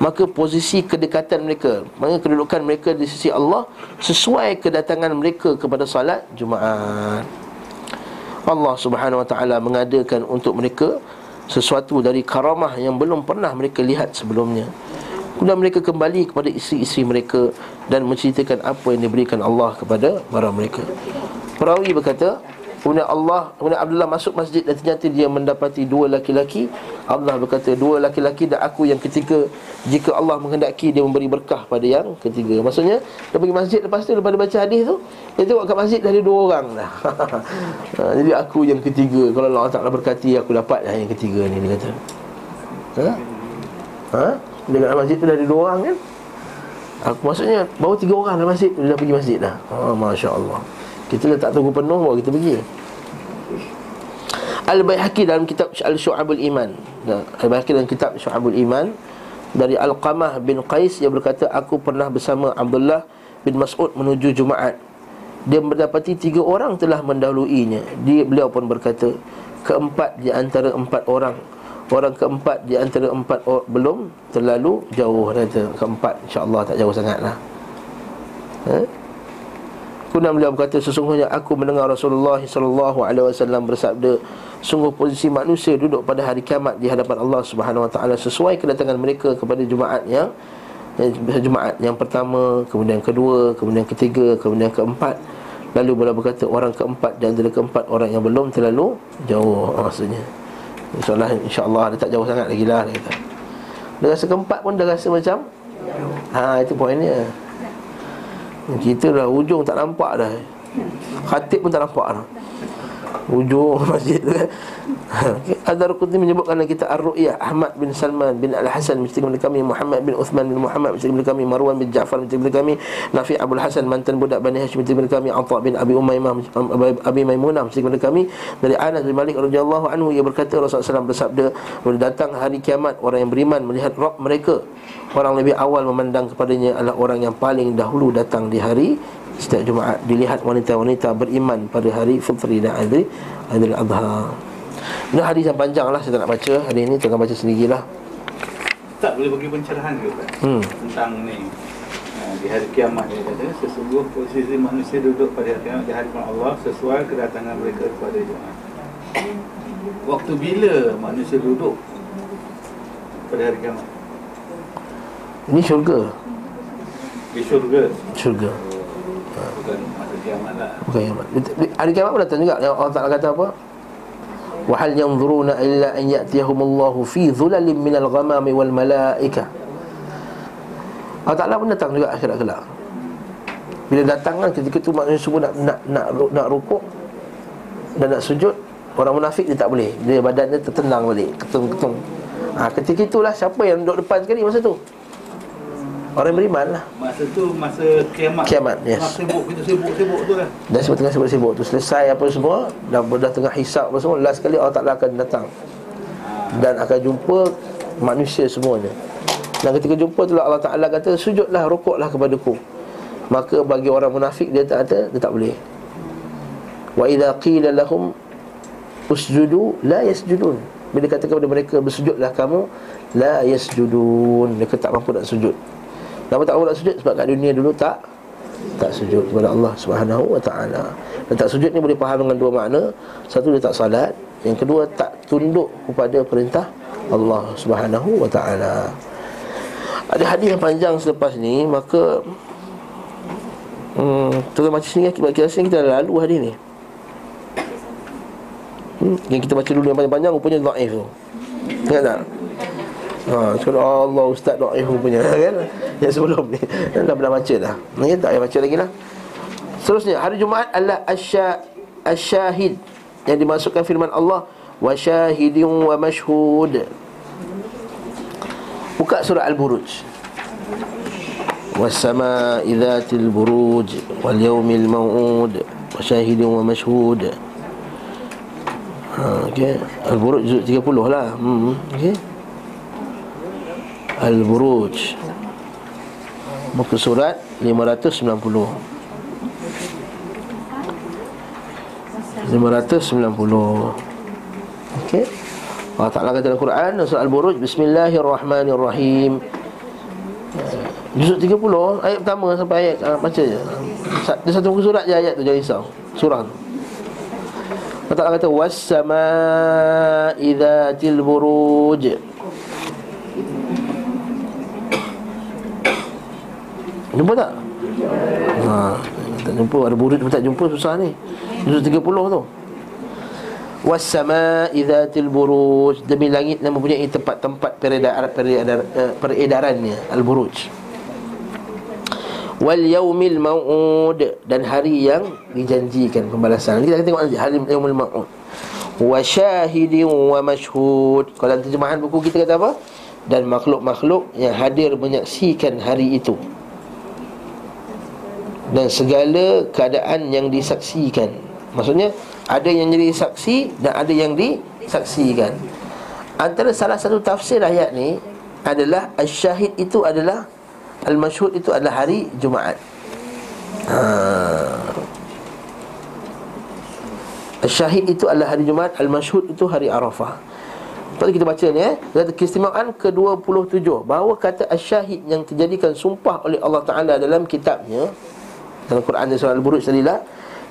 [SPEAKER 1] Maka posisi kedekatan mereka maka kedudukan mereka di sisi Allah sesuai kedatangan mereka kepada salat Jumaat. Allah Subhanahu wa taala mengadakan untuk mereka sesuatu dari karamah yang belum pernah mereka lihat sebelumnya. Kemudian mereka kembali kepada isteri-isteri mereka dan menceritakan apa yang diberikan Allah kepada para mereka. Perawi berkata, Kemudian Allah, kemudian Abdullah masuk masjid dan ternyata dia mendapati dua laki-laki. Allah berkata, dua laki-laki dan aku yang ketiga. Jika Allah menghendaki dia memberi berkah pada yang ketiga. Maksudnya, dia pergi masjid lepas tu, lepas dia baca hadis tu, dia tengok kat masjid dah ada dua orang dah. ha, jadi aku yang ketiga. Kalau Allah Ta'ala berkati, aku dapat lah yang ketiga ni, dia kata. Ha? Ha? Dia kat masjid tu dah ada dua orang kan? Aku maksudnya, baru tiga orang dalam masjid, dia dah pergi masjid dah. Ha, Masya Allah. Kita letak tunggu penuh baru kita pergi. Al-Bayhaqi dalam kitab Al-Syu'abul Iman. Al-Bayhaqi dalam kitab Syu'abul Iman Dari Al-Qamah bin Qais Dia berkata Aku pernah bersama Abdullah bin Mas'ud menuju Jumaat. Dia mendapati tiga orang telah mendahuluinya. Dia beliau pun berkata Keempat di antara empat orang. Orang keempat di antara empat orang belum terlalu jauh. Kata keempat insya-Allah tak jauh sangatlah. Eh? Kemudian beliau berkata sesungguhnya aku mendengar Rasulullah sallallahu alaihi wasallam bersabda sungguh posisi manusia duduk pada hari kiamat di hadapan Allah Subhanahu wa taala sesuai kedatangan mereka kepada Jumaat yang Jumaat yang pertama, kemudian kedua, kemudian ketiga, kemudian keempat. Lalu beliau berkata orang keempat dan antara keempat orang yang belum terlalu jauh maksudnya. InsyaAllah insya-Allah dia tak jauh sangat lagi lah dia kata. Dia rasa keempat pun dah rasa macam Ha itu poinnya. Kita dah ujung tak nampak dah. Khatib pun tak nampak dah. Ujung masjid tu kan. Adar Qutni menyebutkan dalam kita Ar-Ru'yah Ahmad bin Salman bin Al-Hasan Mesti kepada kami Muhammad bin Uthman bin Muhammad Mesti kepada kami Marwan bin Ja'far Mesti kepada kami Nafi Abdul Hasan Mantan budak Bani Hashim Mesti kepada kami Atta bin Abi Umaymah Abi Maimunah Mesti kepada kami. Dari Anas bin Malik anhu Ia berkata Rasulullah SAW bersabda Bila datang hari kiamat Orang yang beriman melihat Rabb mereka Orang lebih awal memandang kepadanya adalah orang yang paling dahulu datang di hari setiap Jumaat dilihat wanita-wanita beriman pada hari Fitri dan Adri Adri Adha. Ini hadis yang panjang lah saya tak nak baca Hari ini tengah baca sendirilah
[SPEAKER 2] Tak boleh bagi pencerahan ke Pak?
[SPEAKER 1] Hmm.
[SPEAKER 2] Tentang ni Ha, di hari kiamat dia kata sesungguh posisi manusia duduk pada hari kiamat di hadapan Allah sesuai kedatangan mereka kepada Jumaat. Waktu bila manusia duduk pada hari kiamat?
[SPEAKER 1] Ini syurga
[SPEAKER 2] Di syurga.
[SPEAKER 1] Syurga
[SPEAKER 2] Bukan masa kiamat lah.
[SPEAKER 1] Bukan kiamat Hari kiamat pun datang juga Yang Allah Ta'ala kata apa وَهَلْ يَنْظُرُونَ إِلَّا أَنْ يَأْتِيَهُمُ اللَّهُ فِي ظُلَلٍ مِنَ الْغَمَامِ وَالْمَلَائِكَةِ Allah Ta'ala pun datang juga akhirat kelak Bila datang kan ketika tu manusia semua nak, nak, nak, nak rukuk Dan nak sujud Orang munafik dia tak boleh Dia badannya tertenang balik Ketung-ketung ha, Ketika itulah siapa yang duduk depan sekali masa tu Orang beriman lah.
[SPEAKER 2] Masa tu masa kiamat.
[SPEAKER 1] Kiamat, yes.
[SPEAKER 2] Masa sibuk kita sibuk-sibuk tu lah.
[SPEAKER 1] Dan semua tengah sibuk-sibuk tu. Selesai apa semua Dah, dah tengah hisap apa semua Last sekali Allah Ta'ala akan datang. Dan akan jumpa manusia semuanya. Dan ketika jumpa tu Allah Ta'ala kata Sujudlah, rukuklah kepada ku Maka bagi orang munafik dia tak ada Dia tak boleh. Wa idha qila lahum Usjudu la yasjudun. Bila kata kepada mereka bersujudlah kamu La yasjudun. Mereka tak mampu nak sujud Kenapa tak mampu nak sujud? Sebab kat dunia dulu tak tak sujud kepada Allah Subhanahu wa taala. Dan tak sujud ni boleh faham dengan dua makna. Satu dia tak salat, yang kedua tak tunduk kepada perintah Allah Subhanahu wa taala. Ada hadis yang panjang selepas ni, maka hmm, kita baca sini kita sini kita dah lalu hadis ni. Hmm, yang kita baca dulu yang panjang-panjang rupanya dhaif tu. Ingat tak? Ha, sekarang Allah Ustaz Daif punya kan Yang sebelum ni Dah pernah baca dah Ni tak payah baca lagi lah Seterusnya Hari Jumaat adalah asya, Asyahid Yang dimasukkan firman Allah Wa syahidin wa mashhud Buka surah Al-Buruj والسماء ذات البروج واليوم الموعود وشاهد ومشهود ها اوكي البروج 30 lah hmm okey Al-Buruj. Muka surat 590 590 Okey. Allah Ta'ala kata dalam Quran Surah Al-Buruj Bismillahirrahmanirrahim. Juzuk 30 Ayat pertama sampai ayat uh, Baca je. Dia satu muka surat je ayat tu Jangan risau Surah tu. Allah Ta'ala kata Wassama'i dhatil buruj Jumpa tak? Ha, tak jumpa. Ada buruj pun tak jumpa Susah ni. Juzuk 30 tu. Wassama'i dhatil buruj. Demi langit yang mempunyai tempat-tempat peredaran, peredaran, uh, peredarannya. Al-Buruj. Wal yaumil ma'ud Dan hari yang dijanjikan pembalasan. Kita tengok nanti. Hari yaumil ma'ud Wa syahidin wa mashhud. Kalau terjemahan buku kita kata apa? Dan makhluk-makhluk yang hadir menyaksikan hari itu Dan segala keadaan yang disaksikan Maksudnya ada yang jadi saksi dan ada yang disaksikan. Antara salah satu tafsir ayat ni adalah syahid itu adalah al-masyhud itu adalah hari Jumaat. Ha. Syahid itu adalah hari Jumaat, al-masyhud itu hari Arafah. Tadi kita baca ni eh, keistimewaan ke-27 bahawa kata syahid yang terjadikan sumpah oleh Allah Taala dalam kitabnya dalam Quran dan surah Al-Buruj tadilah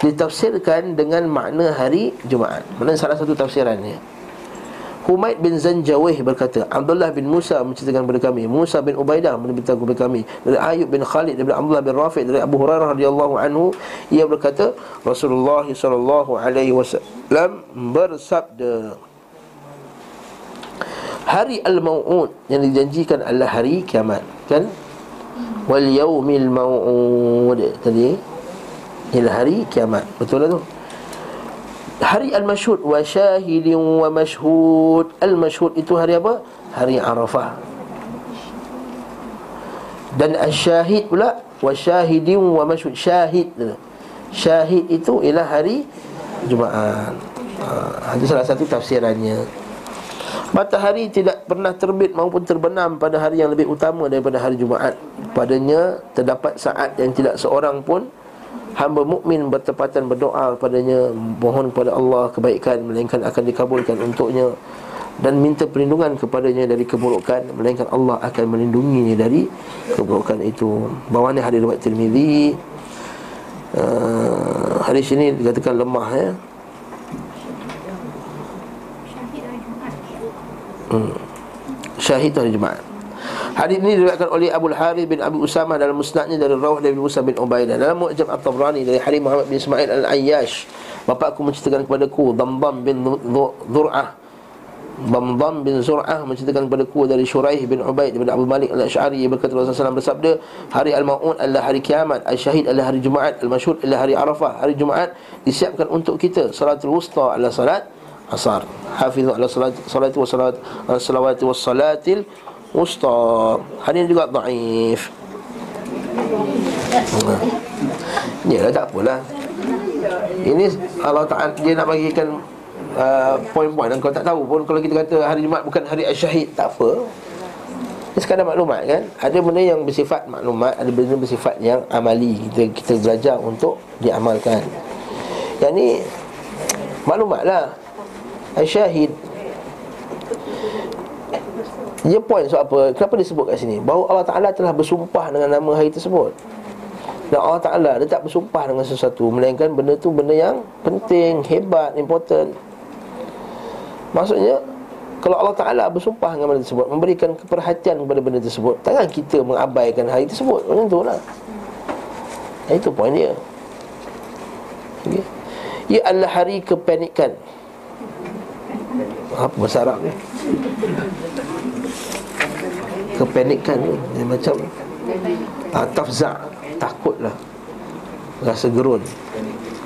[SPEAKER 1] ditafsirkan dengan makna hari Jumaat. Mana salah satu tafsirannya. Humaid bin Zanjawih berkata Abdullah bin Musa menceritakan kepada kami Musa bin Ubaidah menceritakan kepada kami Dari Ayub bin Khalid Dari Abdullah bin Rafiq Dari Abu Hurairah radhiyallahu anhu Ia berkata Rasulullah sallallahu alaihi wasallam bersabda Hari Al-Maw'ud Yang dijanjikan adalah hari kiamat Kan? Wal yaumil maw'ud. Tadi Ialah hari kiamat. Betul lah tu? Hari Al-Mashhud Wa syahidin wa mashhud. Al-Mashhud itu hari apa? Hari Arafah. Dan Al-Syahid pula Wa syahidin wa mashhud. Syahid Syahid itu ialah hari Jumaat. Ha, Itu salah satu tafsirannya Matahari tidak pernah terbit maupun terbenam pada hari yang lebih utama daripada hari Jumaat. Padanya terdapat saat yang tidak seorang pun hamba mukmin bertepatan berdoa padanya mohon kepada Allah kebaikan melainkan akan dikabulkan untuknya dan minta perlindungan kepadanya dari keburukan melainkan Allah akan melindunginya dari keburukan itu. Bawahnya hadis riwayat Tirmizi. Uh, hadis ini dikatakan lemah ya hmm. syahid hari Jumaat Hadis ini diriwayatkan oleh Abu Harith bin Abi Usama dalam musnadnya dari Rawh dari Musa bin Ubaidah. Dalam Mu'jam At-Tabrani dari Hadis Muhammad bin Ismail Al-Ayyash. Bapakku menceritakan kepadaku Damdam bin Zur'ah. Damdam bin Zur'ah menceritakan kepadaku dari Shuraih bin Ubaid bin Abu Malik Al-Ash'ari berkata Rasulullah SAW bersabda, hari Al-Ma'un adalah hari kiamat, Al-Syahid adalah hari Jumaat, Al-Masyhur adalah hari Arafah. Hari Jumaat disiapkan untuk kita. Salatul Wusta adalah salat asar. Hafizu ala salat wa salat salawati was salatil Usta Hadis juga daif. Ya lah tak apalah. Ini Allah Ta'ala Dia nak bagikan uh, Poin-poin. Dan kau tak tahu pun Kalau kita kata hari Jumat bukan hari Asyahid Tak apa. Ini sekadar maklumat kan? Ada benda yang bersifat maklumat Ada benda bersifat yang amali. Kita kita belajar untuk diamalkan. Yang ni Maklumat lah Asyahid dia point sebab apa? Kenapa disebut kat sini? Bahawa Allah Ta'ala telah bersumpah dengan nama hari tersebut. Dan Allah Ta'ala dia tak bersumpah dengan sesuatu Melainkan benda tu benda yang penting, hebat, important. Maksudnya Kalau Allah Ta'ala bersumpah dengan benda tersebut Memberikan keperhatian kepada benda tersebut Takkan kita mengabaikan hari tersebut. Macam tu lah. Itu point dia. Okay. Ia adalah hari kepanikan Apa bahasa Arab ni? kepanikan ni dia macam uh, tafza' takutlah. Rasa gerun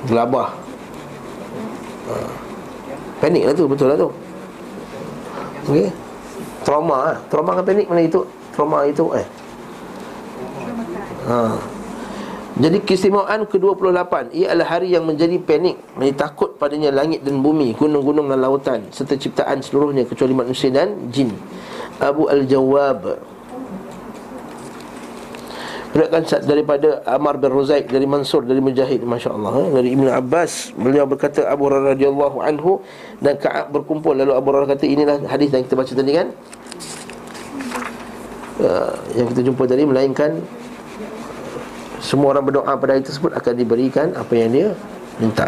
[SPEAKER 1] gelabah. Uh, panik lah tu betul lah tu. Okey. Trauma lah. trauma dengan panik mana itu? Trauma itu eh. Ha. Jadi keistimewaan ke-28 Ia adalah hari yang menjadi panik. Menjadi takut padanya langit dan bumi Gunung-gunung dan lautan Serta ciptaan seluruhnya Kecuali manusia dan jin. Abu Al-Jawab Riwayatkan daripada Amar bin Ruzaik dari Mansur dari Mujahid masya-Allah eh? dari Ibnu Abbas. Beliau berkata Abu Hurairah radhiyallahu anhu dan Ka'ab berkumpul. Lalu Abu Hurairah kata inilah hadis yang kita baca tadi kan? Uh, yang kita jumpa tadi melainkan semua orang berdoa pada hari tersebut akan diberikan apa yang dia minta.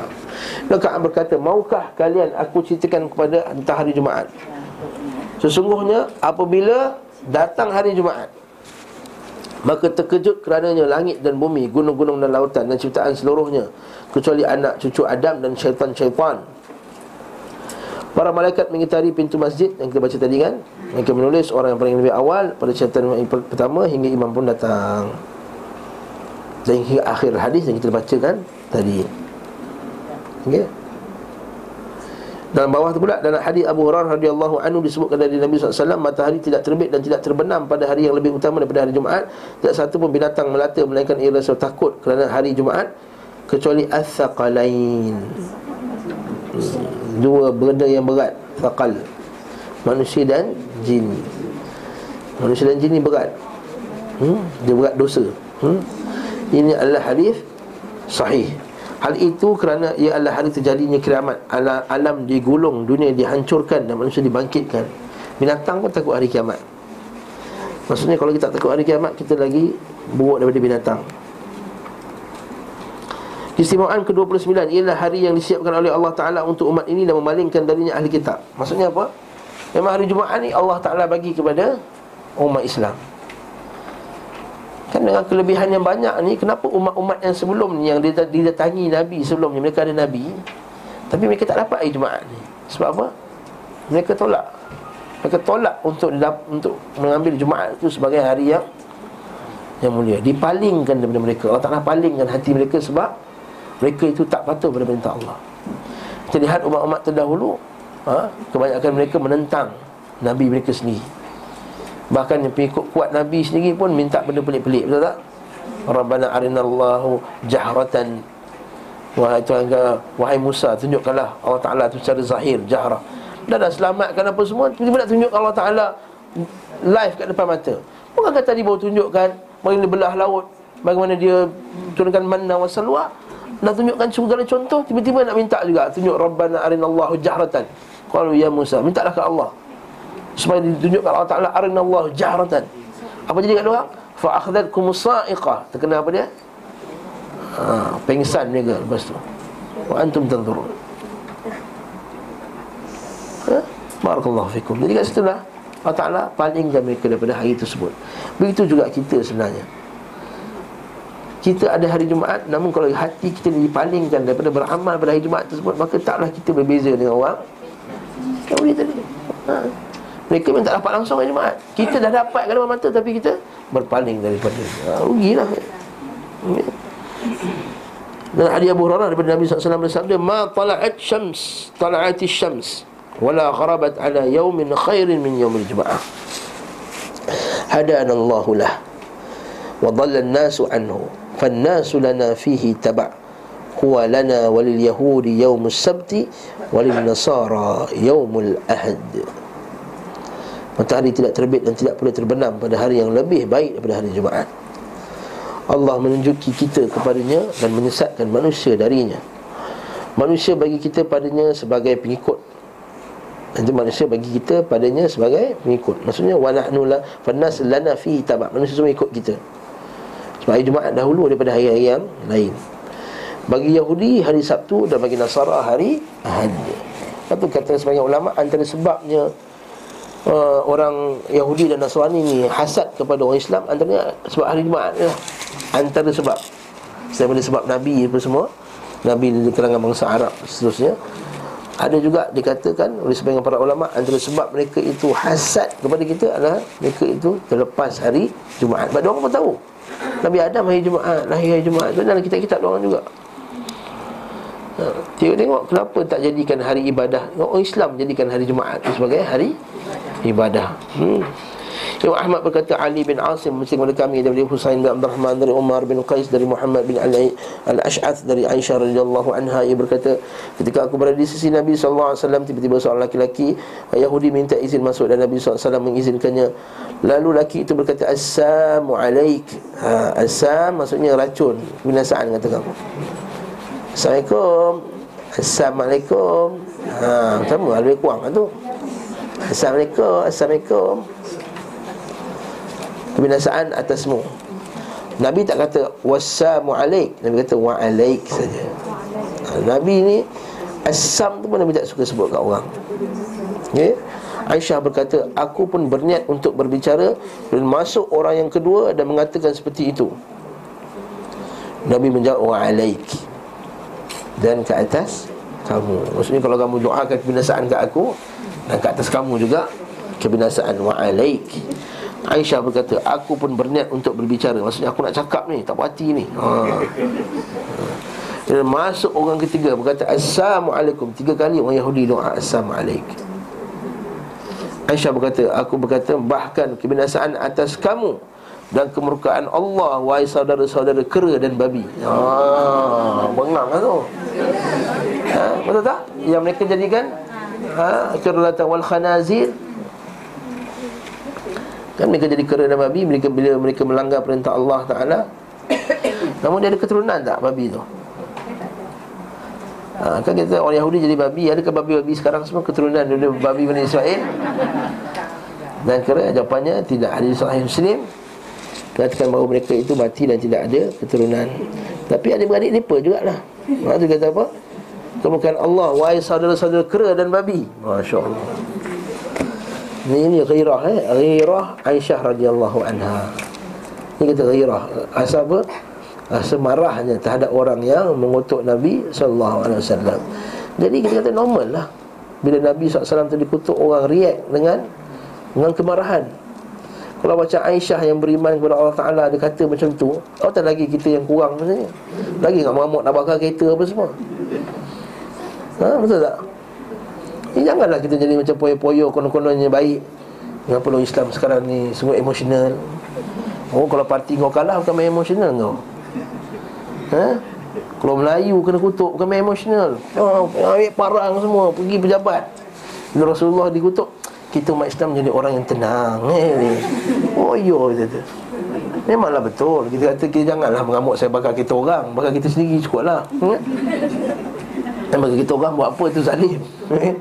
[SPEAKER 1] Lalu Ka'ab berkata, "Maukah kalian aku ceritakan kepada entah hari Jumaat?" Sesungguhnya apabila datang hari Jumaat Maka terkejut kerananya langit dan bumi, gunung-gunung dan lautan dan ciptaan seluruhnya Kecuali anak cucu Adam dan syaitan-syaitan Para malaikat mengitari pintu masjid yang kita baca tadi kan Mereka menulis orang yang paling lebih awal pada syaitan yang pertama hingga imam pun datang Dan hingga akhir hadis yang kita bacakan tadi Okay dalam bawah tu pula dalam hadis Abu Hurairah radhiyallahu anhu disebutkan dari Nabi SAW matahari tidak terbit dan tidak terbenam pada hari yang lebih utama daripada hari Jumaat. Tidak satu pun binatang melata melainkan ia rasa takut kerana hari Jumaat kecuali as-saqalain. Hmm. Dua benda yang berat, saqal. Manusia dan jin. Manusia dan jin ni berat. Hmm? Dia berat dosa. Hmm? Ini adalah hadis sahih. Hal itu kerana ia adalah hari terjadinya kiamat. Alam, alam digulung, dunia dihancurkan dan manusia dibangkitkan. Binatang pun takut hari kiamat. Maksudnya kalau kita takut hari kiamat Kita lagi buruk daripada binatang. Keistimewaan ke-29 Ialah hari yang disiapkan oleh Allah Ta'ala Untuk umat ini dan memalingkan darinya ahli kitab. Maksudnya apa? Memang hari Jumaat ni Allah Ta'ala bagi kepada umat Islam Kan dengan kelebihan yang banyak ni Kenapa umat-umat yang sebelum ni Yang didatangi Nabi sebelumnya Mereka ada Nabi Tapi mereka tak dapat hari Jumaat ni. Sebab apa? Mereka tolak. Mereka tolak untuk untuk mengambil Jumaat itu sebagai hari yang Yang mulia. Dipalingkan daripada mereka. Allah Ta'ala palingkan hati mereka sebab Mereka itu tak patuh pada perintah Allah. Kita lihat umat-umat terdahulu ha? Kebanyakan mereka menentang Nabi mereka sendiri Bahkan yang pengikut kuat Nabi sendiri pun minta benda pelik-pelik Betul tak? Rabbana arinallahu jahratan. Wahai Tuhan Wahai Musa tunjukkanlah Allah Ta'ala tu secara zahir Jahrah. Dah dah selamatkan apa semua Tiba-tiba nak tunjuk Allah Ta'ala Live kat depan mata. Bukankah tadi baru tunjukkan Bagaimana belah laut Bagaimana dia turunkan manna wa salwa. Dah tunjukkan segala contoh Tiba-tiba nak minta juga Tunjuk Rabbana arinallahu jahratan. Kalau ya Musa Mintalah ke Allah supaya ditunjukkan Allah Taala Allah jahratan. Apa jadi kat orang? Fa akhadhatkum sa'iqah. Terkena apa dia? Ha, pengsan dia lepas tu. Wa antum tanzurun. Ha? Barakallahu fikum. Jadi kat situ lah Allah Ta'ala palingkan mereka daripada hari tersebut Begitu juga kita sebenarnya Kita ada hari Jumaat Namun kalau hati kita dipalingkan daripada beramal pada hari Jumaat tersebut Maka taklah kita berbeza dengan orang Yang boleh tadi ha. Mereka memang tak dapat langsung hari Jumaat. Kita dah dapat depan mata Tapi kita berpaling daripada ha, Rugilah. Ya. Dan hadis Abu Hurairah daripada Nabi SAW bersabda Ma tala'at syams Tala'ati syams Wala gharabat ala yawmin khairin min yawmil Juma'ah. Hadana Allahu lah. Wa dhalla nasu anhu. Fannasu lana fihi taba' Huwa lana walil yahudi yawmus sabti Walil nasara yawmul ahad Matahari tidak terbit dan tidak pula terbenam pada hari yang lebih baik daripada hari Jumaat. Allah menunjuki kita kepadanya dan menyesatkan manusia darinya. Manusia bagi kita padanya sebagai pengikut. Nanti manusia bagi kita padanya sebagai pengikut. Maksudnya وَنَحْنُ فَنَّسْ لَنَا فِي تَبَعْ Manusia semua ikut kita. Sebab hari Jumaat dahulu daripada hari yang lain. Bagi Yahudi hari Sabtu dan bagi Nasara hari Ahad. Satu kata sebagai ulama' antara sebabnya uh, orang Yahudi dan Nasrani ni hasad kepada orang Islam antaranya sebab hari Jumaat lah. Antara sebab Selain sebab Nabi apa semua Nabi di kalangan bangsa Arab seterusnya ada juga dikatakan oleh sebagian para ulama antara sebab mereka itu hasad kepada kita adalah mereka itu terlepas hari Jumaat. Sebab orang pun tahu Nabi Adam hari Jumaat, lahir hari Jumaat. Itu dalam kitab-kitab orang juga. Ha, tengok tengok kenapa tak jadikan hari ibadah Orang Islam jadikan hari Jumaat sebagai hari ibadah. Hmm. Imam Ahmad berkata Ali bin Asim Mesti kepada kami Dari Husain bin Abdul Rahman Dari Umar bin Qais Dari Muhammad bin Ali Al-Ash'ath Dari Aisyah radhiyallahu anha. Ia berkata Ketika aku berada di sisi Nabi SAW Tiba-tiba seorang laki-laki Yahudi minta izin masuk Dan Nabi SAW mengizinkannya. Lalu laki itu berkata Assalamu alaik. Ha, Assam maksudnya racun Binasaan kata kamu Assalamualaikum. Assalamualaikum. Ha, Sama lebih kurang lah tu Assalamualaikum Assalamualaikum. Kebinasaan atasmu. Nabi tak kata Wassalamu alaik. Nabi kata wa alaik saja. Ha, Nabi ni Assam tu pun Nabi tak suka sebut kat orang. Okay? Aisyah berkata Aku pun berniat untuk berbicara Dan masuk orang yang kedua Dan mengatakan seperti itu. Nabi menjawab wa alaik Dan ke atas kamu. Maksudnya kalau kamu doakan kebinasaan kat aku Dan ke atas kamu juga Kebinasaan wa alaik Aisyah berkata Aku pun berniat untuk berbicara Maksudnya aku nak cakap ni Tak berhati ni ha. Dan masuk orang ketiga Berkata Assalamualaikum Tiga kali orang Yahudi doa Assalamualaikum Aisyah berkata Aku berkata Bahkan kebinasaan atas kamu dan kemurkaan Allah wahai saudara-saudara kera dan babi. Ha, bengang lah tu. Ha, betul tak? Yang mereka jadikan ha, kerlatan wal khanazir. Kan mereka jadi kera dan babi mereka bila mereka melanggar perintah Allah Taala. Namun dia ada keturunan tak babi tu? Ha, kan kita orang Yahudi jadi babi. Adakah babi-babi sekarang semua keturunan dari babi Bani Israel? Dan kera jawapannya tidak. Ada Sahih Muslim Katakan bahawa mereka itu mati dan tidak ada keturunan. Tapi ada beradik mereka jugalah. Maksudnya kata apa? Kemudian Allah Wahai saudara-saudara kera dan babi. Masya Allah ini, ini ghirah eh? Ghirah Aisyah radhiyallahu anha. Ini kata ghirah Asal apa? Asal marahnya terhadap orang yang mengutuk Nabi SAW Jadi kita kata normal lah. Bila Nabi SAW tu dikutuk Orang react dengan Dengan kemarahan. Kalau macam Aisyah yang beriman kepada Allah Ta'ala Dia kata macam tu Oh tak lagi kita yang kurang maksudnya Lagi nak mengamuk nak bakar kereta apa semua Ha betul tak? Eh, janganlah kita jadi macam poyo-poyo konon-kononnya baik. Kenapa lo Islam sekarang ni Semua emosional Oh kalau parti kau kalah bukan main emosional kau? Ha? Kalau Melayu kena kutuk bukan main emosional Oh, ambil parang semua Pergi pejabat. Bila Rasulullah dikutuk Kita umat Islam jadi orang yang tenang eh, Oh yo ya, kata Memanglah betul. Kita kata kita janganlah mengamuk saya bakar kita orang Bakar kita sendiri cukup lah hmm? Dan bagi kita orang buat apa itu zalim eh?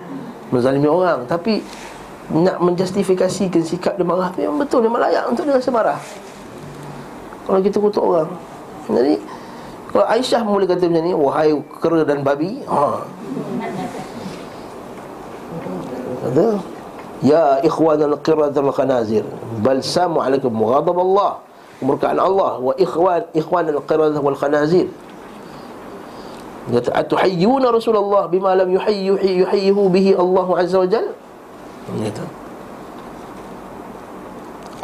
[SPEAKER 1] Menzalimi orang. Tapi Nak menjustifikasikan sikap dia marah tu Yang betul. Dia layak untuk dia rasa marah. Kalau kita kutuk orang. Jadi Kalau Aisyah mula kata macam ni Wahai kera dan babi ha. Kata Ya ikhwan al-qirat al-khanazir Balsamu alaikum Ghadab Allah Kemurkaan Allah Wa ikhwan ikhwan al-qirat wal-khanazir Kata atuhayyuna Rasulullah bima lam yuhayyu yuhayyihu bihi Allah Azza wa Jal. Kata.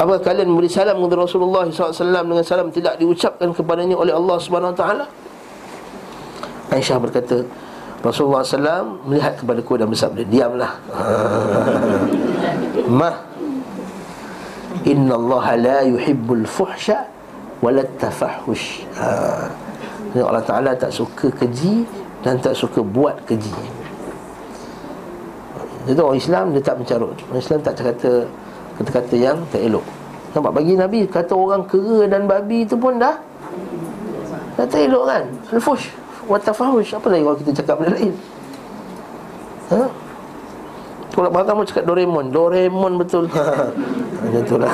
[SPEAKER 1] Apa kalian memberi salam kepada Rasulullah SAW dengan salam tidak diucapkan kepadanya oleh Allah Subhanahu Taala? Aisyah berkata, Rasulullah SAW melihat kepadaku dan bersabda, diamlah. Ma Inna Allah la yuhibbul fuhsha wala tafahush. Ha. Allah Ta'ala tak suka keji Dan tak suka buat keji. Itu orang Islam dia tak mencarut. Orang Islam tak kata Kata-kata yang tak elok. Nampak? Bagi Nabi Kata orang kera dan babi itu pun dah Dah tak elok kan? Al-fush Watafahush Apa lagi kalau kita cakap benda lain? Ha? Kalau bahkan kamu cakap Doraemon. Doraemon betul. Macam tu lah.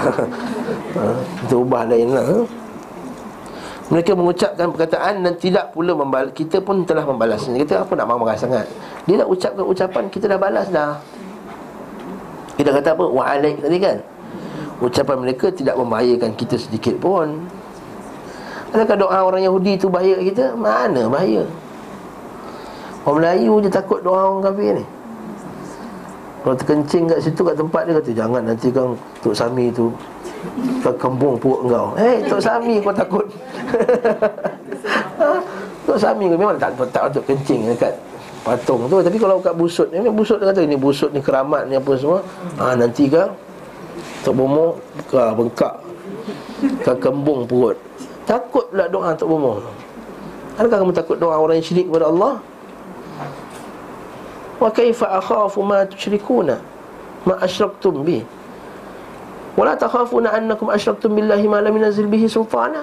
[SPEAKER 1] Ha? Itu ubah lain lah ha? Mereka mengucapkan perkataan dan tidak pula membalas Kita pun telah membalas Kita apa nak marah sangat Dia nak ucapkan ucapan kita dah balas dah Kita kata apa? Wa'alaik tadi kan Ucapan mereka tidak membahayakan kita sedikit pun Adakah doa orang Yahudi itu bahaya kita? Mana bahaya? Orang Melayu je takut doa orang kafir ni Kalau terkencing kat situ kat tempat dia kata Jangan nanti kan Tok Sami tu ke kembung perut kau Eh hey, Tok Sami kau takut? Tok Sami kau memang tak tak untuk kencing dekat patung tu Tapi kalau kat busut ni Busut dia kata ni busut ni keramat ni apa semua ha, Nanti kau Tok Bomo ke bengkak ke kembung perut. Takut pula doa Tok Bomo. Adakah kamu takut doa orang yang syirik kepada Allah? Wa kaifa akhafu ma tusyrikuna ma asyraktum bi? Wa la takhafuna annakum asyraktum billahi ma lam yunzil bihi sultana?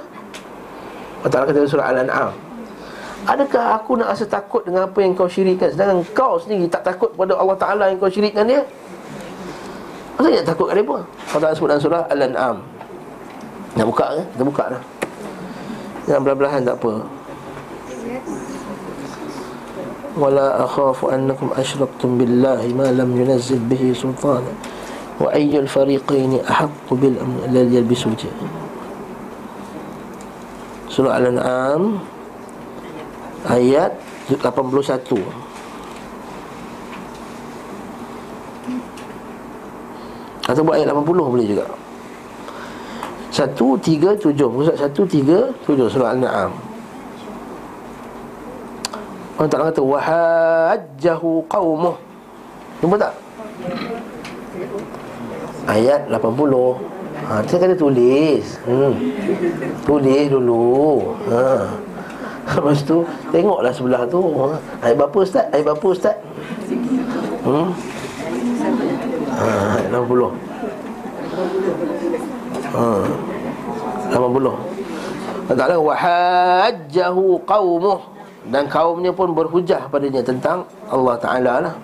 [SPEAKER 1] Allah Ta'ala kata surah Al-An'am Adakah aku nak rasa takut dengan apa yang kau syirikkan? Sedangkan kau sendiri tak takut kepada Allah Ta'ala yang kau syirikkan dia. Masa nak takut kat mereka? Allah Ta'ala sebut dalam surah Al-An'am. Nak buka ke? Kita buka dah. Jangan belah-belahan tak apa. Annakum asyraktum billahi ma lam yunazzil bihi sultana Wa ayyul fariqaini ahaqqu bil amn alladhi yalbisu Surah Al-An'am Ayat 81 Atau buat ayat 80 boleh juga. 1, 3, 7 Maksud 1, 3, 7 Surah Al-An'am. Allah Ta'ala kata Wahajjahu qawmuh. Jumpa tak? Ayat 80 ha, Saya kata tulis hmm. Tulis dulu ha. Lepas tu Tengoklah sebelah tu ha. Ayat berapa Ustaz? Ayat berapa Ustaz? Hmm? Ha, ayat 80 Ha 80 Allah Ta'ala Wahajjahu qawmuh Dan kaumnya pun berhujah padanya Tentang Allah Ta'ala lah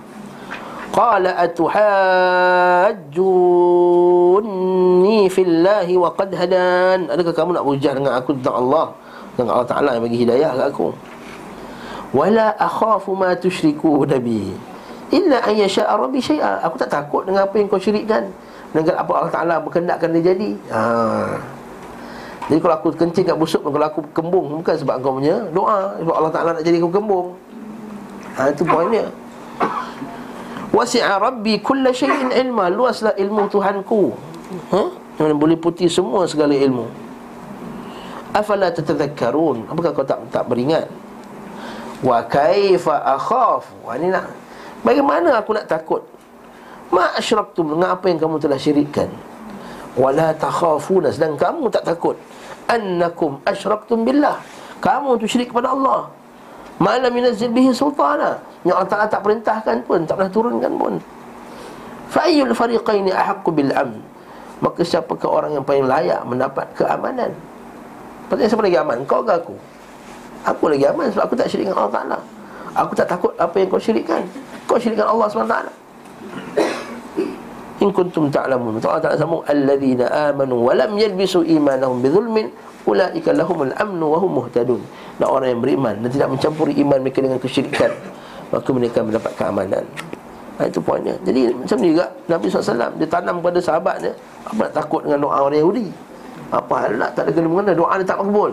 [SPEAKER 1] Qala atuhajjunni fillahi wa qad hadan Adakah kamu nak berhujah dengan aku tentang Allah? Dengan Allah Ta'ala yang bagi hidayah kat aku? Wala akhafu ma tushriku nabi. Illa an yasha'a rabbi syai'a. Aku tak takut dengan apa yang kau syirikkan. Dengan apa Allah Ta'ala berkendakkan dia jadi. Haa jadi kalau aku kencing kat busuk Kalau aku kembung Bukan sebab kau punya doa Sebab Allah Ta'ala nak jadi aku kembung. Ha, Itu poinnya Wasi'a Rabbi kulla syai'in ilma. Luaslah ilmu Tuhanku. Ha? Yang boleh putih semua segala ilmu. Afala tatadhakkarun? Apakah kau tak tak beringat? Wa kaifa akhaf? Wah ini nak Bagaimana aku nak takut? Ma asyraktum Dengan apa yang kamu telah syirikkan. Wala takhafuna Sedang kamu tak takut. Annakum asyraktum billah. Kamu tu syirik kepada Allah Malam yunazil bihi sultana. Yang Allah Ta'ala tak perintahkan pun Tak pernah turunkan pun. Fa'ayyul fariqaini ahakku bil am Maka siapakah orang yang paling layak Mendapat keamanan? Maksudnya siapa lagi aman? Kau ke aku? Aku lagi aman sebab aku tak syirikkan Allah Ta'ala. Aku tak takut apa yang kau syirikkan. Kau syirikkan Allah SWT In kuntum ta'lamun. Allah Ta'ala sambung Alladhina amanu Walam yalbisu imanahum bidhulmin Ula'ika lahumul amnu Wahum muhtadun Dan orang yang beriman Dan tidak mencampuri iman mereka dengan kesyirikan Maka mereka mendapat keamanan ha, Itu poinnya Jadi macam ni juga Nabi SAW Dia tanam kepada sahabatnya Apa nak takut dengan doa orang Yahudi? Apa hal nak? Tak ada kena mengena Doa dia tak makbul.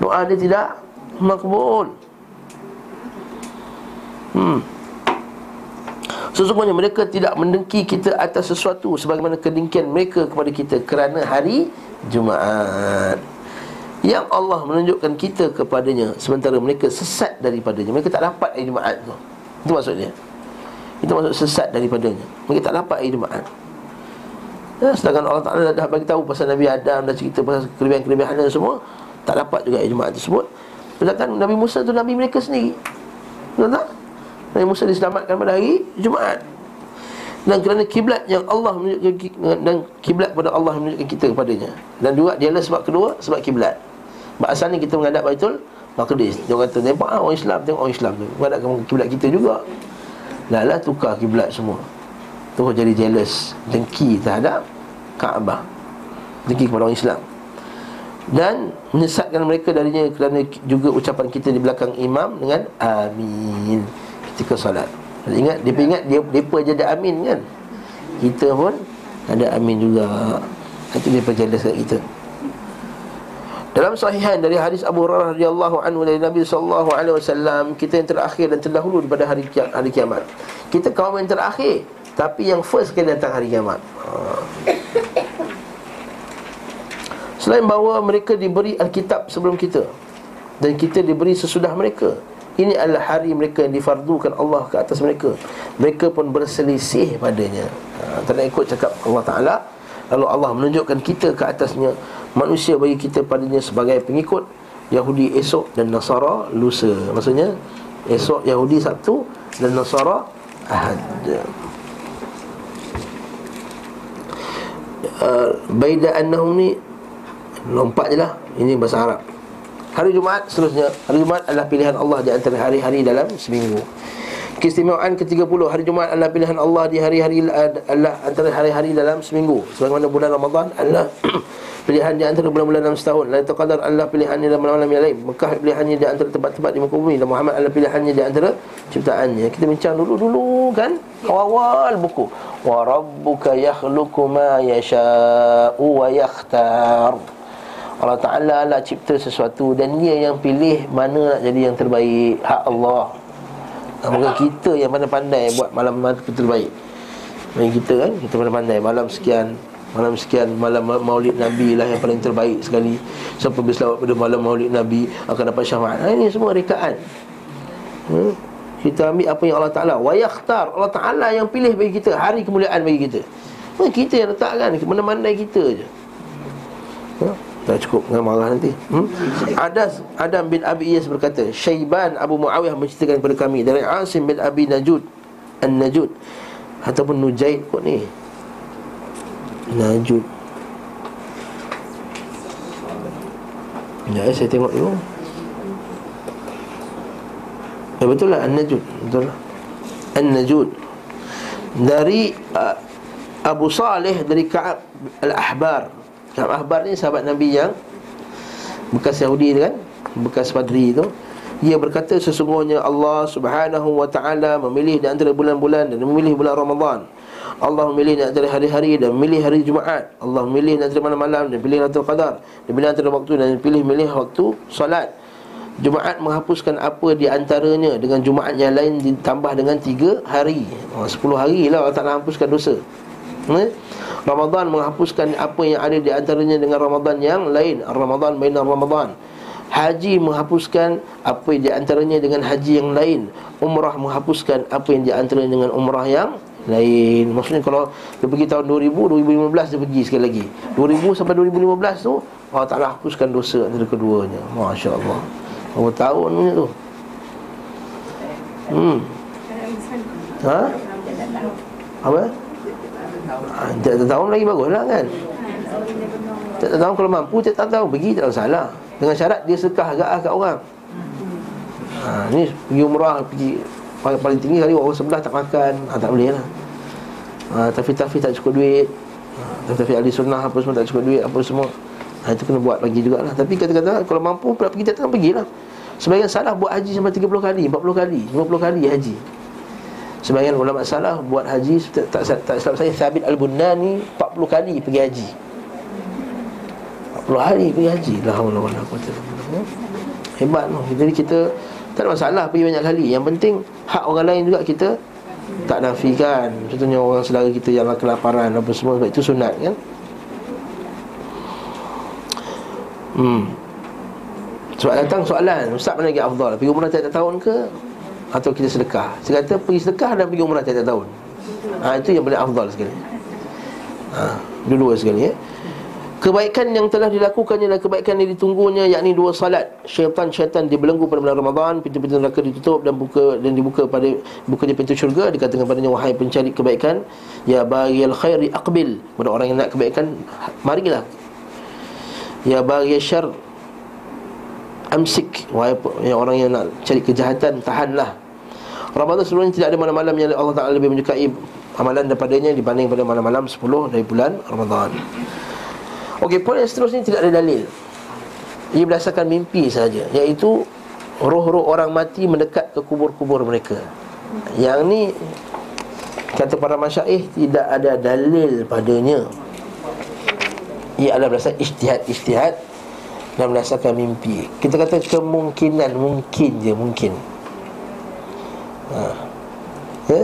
[SPEAKER 1] Doa dia tidak makbul. Hmm. Sesungguhnya mereka tidak mendengki kita atas sesuatu Sebagaimana kedengkian mereka kepada kita Kerana hari Jumaat yang Allah menunjukkan kita kepadanya Sementara mereka sesat daripadanya. Mereka tak dapat hari Jumaat tu. Itu maksudnya. Itu maksud sesat daripadanya. Mereka tak dapat hari Jumaat. Ya, Sedangkan Allah Ta'ala dah bagi tahu Pasal Nabi Adam Dah cerita pasal kelebihan-kelebihan semua Tak dapat juga hari Jumaat tersebut. Sedangkan Nabi Musa tu Nabi mereka sendiri. Betul tak? Nabi Musa diselamatkan pada hari Jumaat. Dan kerana kiblat yang Allah menunjukkan dan kiblat pada Allah menunjukkan kita kepadanya. Dan juga dia adalah sebab kedua sebab kiblat Bahasa ni kita menghadap Baitul Maqdis. Dia kata nampak ah, orang Islam tengok orang Islam tu. Menghadap kiblat kita juga. Lah lah tukar kiblat semua. Tu jadi jealous, dengki terhadap Kaabah. Dengki kepada orang Islam. Dan menyesatkan mereka darinya kerana juga ucapan kita di belakang imam dengan amin ketika solat. Ingat dia ingat dia depa je ada amin kan. Kita pun ada amin juga. Itu dia perjelas kat kita. Dalam sahihan dari hadis Abu Hurairah radhiyallahu anhu dari Nabi sallallahu alaihi wasallam, kita yang terakhir dan terdahulu daripada hari kiamat, hari kiamat. Kita kaum yang terakhir, tapi yang first kali datang hari kiamat. Ha. Selain bahawa mereka diberi Alkitab sebelum kita dan kita diberi sesudah mereka Ini adalah hari mereka yang difardukan Allah ke atas mereka Mereka pun berselisih padanya ha, Tak nak ikut cakap Allah Ta'ala Lalu Allah menunjukkan kita ke atasnya Manusia bagi kita padanya sebagai pengikut Yahudi esok dan Nasara lusa. Maksudnya esok Yahudi Sabtu dan Nasara Ahad. Uh, Baida annahum ni Lompat je lah. Ini bahasa Arab. Hari Jumaat seterusnya. Hari Jumaat adalah pilihan Allah di antara hari-hari dalam seminggu. Keistimewaan ke-30 Hari Jumaat adalah pilihan Allah di hari-hari adalah antara hari-hari dalam seminggu. Sebagaimana bulan Ramadan adalah pilihan di antara bulan-bulan dalam setahun. Lailatul Qadar adalah pilihannya dalam malam-malam yang lain. Mekah pilihannya di antara tempat-tempat di muka bumi. Dan Muhammad adalah pilihannya di antara ciptaannya. Kita bincang dulu-dulu kan? Awal-awal buku. Wa rabbuka yakhluku ma yasha'u wa yakhtar. Allah Ta'ala lah cipta sesuatu Dan dia yang pilih mana nak jadi yang terbaik. Hak Allah. Bukan kita yang pandai-pandai buat malam-malam terbaik. Bagi kita kan, kita pandai-pandai. Malam sekian, Malam sekian Malam maulid Nabi lah yang paling terbaik sekali. Siapa berselawat pada malam maulid Nabi Akan dapat syafaat. Ha, Ini semua rekaan hmm? Kita ambil apa yang Allah Ta'ala. Wayakhtar Allah Ta'ala yang pilih bagi kita. Hari kemuliaan bagi kita. Bukan kita yang letakkan. Mana-mana kita je. Ha? Tak cukup dengan marah nanti. Hmm? Adas Adam bin Abi Iyas berkata Syaiban Abu Muawiyah menceritakan kepada kami Dari Asim bin Abi Najud An-Najud Ataupun Nujaid kot ni Najud Ya, saya tengok dulu. Ya betul lah An-Najud. Betul lah. An-Najud. Dari uh, Abu Saleh Dari Ka'ab Al-Ahbar. Ka'ab Al-Ahbar ni sahabat Nabi yang Bekas Yahudi tu kan? Bekas Padri tu. Ia berkata sesungguhnya Allah subhanahu wa ta'ala Memilih di antara bulan-bulan Dan memilih bulan Ramadan Allah memilih di antara hari-hari dan memilih hari Jumaat. Allah memilih di antara malam-malam dan pilih Lailatul Qadar. Dan pilih antara waktu dan pilih-milih waktu solat. Jumaat menghapuskan apa di antaranya Dengan Jumaat yang lain ditambah dengan tiga hari. Oh, Sepuluh hari lah Allah Ta'ala hapuskan dosa. Hmm? Ramadan menghapuskan apa yang ada di antaranya dengan Ramadan yang lain. Ramadan bainar Ramadan. Haji menghapuskan apa yang di antaranya dengan haji yang lain. Umrah menghapuskan apa yang di antaranya dengan umrah yang lain. Maksudnya kalau dia pergi tahun 2000 2015 dia pergi sekali lagi. 2000 sampai 2015 tu Allah Ta'ala hapuskan dosa antara keduanya. Masya Allah Berapa tahun punya tu? Hmm. Ha? Apa? Ha, tiap tahun lagi bagus lah kan? Tiap tahun kalau mampu Tiap tahun. Pergi tak salah Dengan syarat dia sekah agak kat orang. Ha, Ni pergi umrah Pergi paling, paling tinggi kali orang sebelah tak makan. Ha, Tak boleh lah. Ha, Tafi-tafi tak cukup duit. Ha, Tafi-tafi ahli sunnah apa semua tak cukup duit Apa semua. Ha, Itu kena buat pagi jugalah. Tapi kata-kata kalau mampu nak pergi tak pergilah. Sebagian salah buat haji sampai 30 kali 40 kali 50 kali haji. Sebagian ulama salah buat haji Tak, tak, tak salah saya Thabit Al-Bunani 40 kali pergi haji. 40 hari pergi haji. Quwwata Hebat tu. Jadi kita tak ada masalah pergi banyak kali. Yang penting hak orang lain juga kita Tak nafikan. Contohnya orang saudara kita yang kelaparan Apa semua Sebab itu sunat kan? Hmm. Sebab datang soalan Ustaz mana lagi afdal? Pergi umrah tiap-tiap tahun ke? Atau kita sedekah. Saya kata pergi sedekah dan pergi umrah tiap-tiap tahun. Ha, Itu yang paling afdal sekali. Ha, Dua-dua sekali ya Kebaikan yang telah dilakukannya dan kebaikan yang ditunggunya yakni dua salat. Syaitan-syaitan dibelenggu pada bulan Ramadan, pintu-pintu neraka ditutup dan buka dan dibuka pada bukanya pintu syurga dikatakan padanya wahai pencari kebaikan, ya baghil khairi aqbil. Pada orang yang nak kebaikan, marilah. Ya baghil syarr amsik. Wahai ya orang yang nak cari kejahatan, tahanlah. Ramadan sebelumnya tidak ada malam-malam yang Allah Taala lebih menyukai amalan daripadanya dibanding pada malam-malam 10 dari bulan Ramadan. Okey, poin yang seterusnya tidak ada dalil. Ia berdasarkan mimpi saja, iaitu roh-roh orang mati mendekat ke kubur-kubur mereka. Yang ni kata para masyaih tidak ada dalil padanya. Ia adalah berdasarkan ijtihad-ijtihad dan berdasarkan mimpi. Kita kata kemungkinan mungkin je mungkin. Ha. Ya?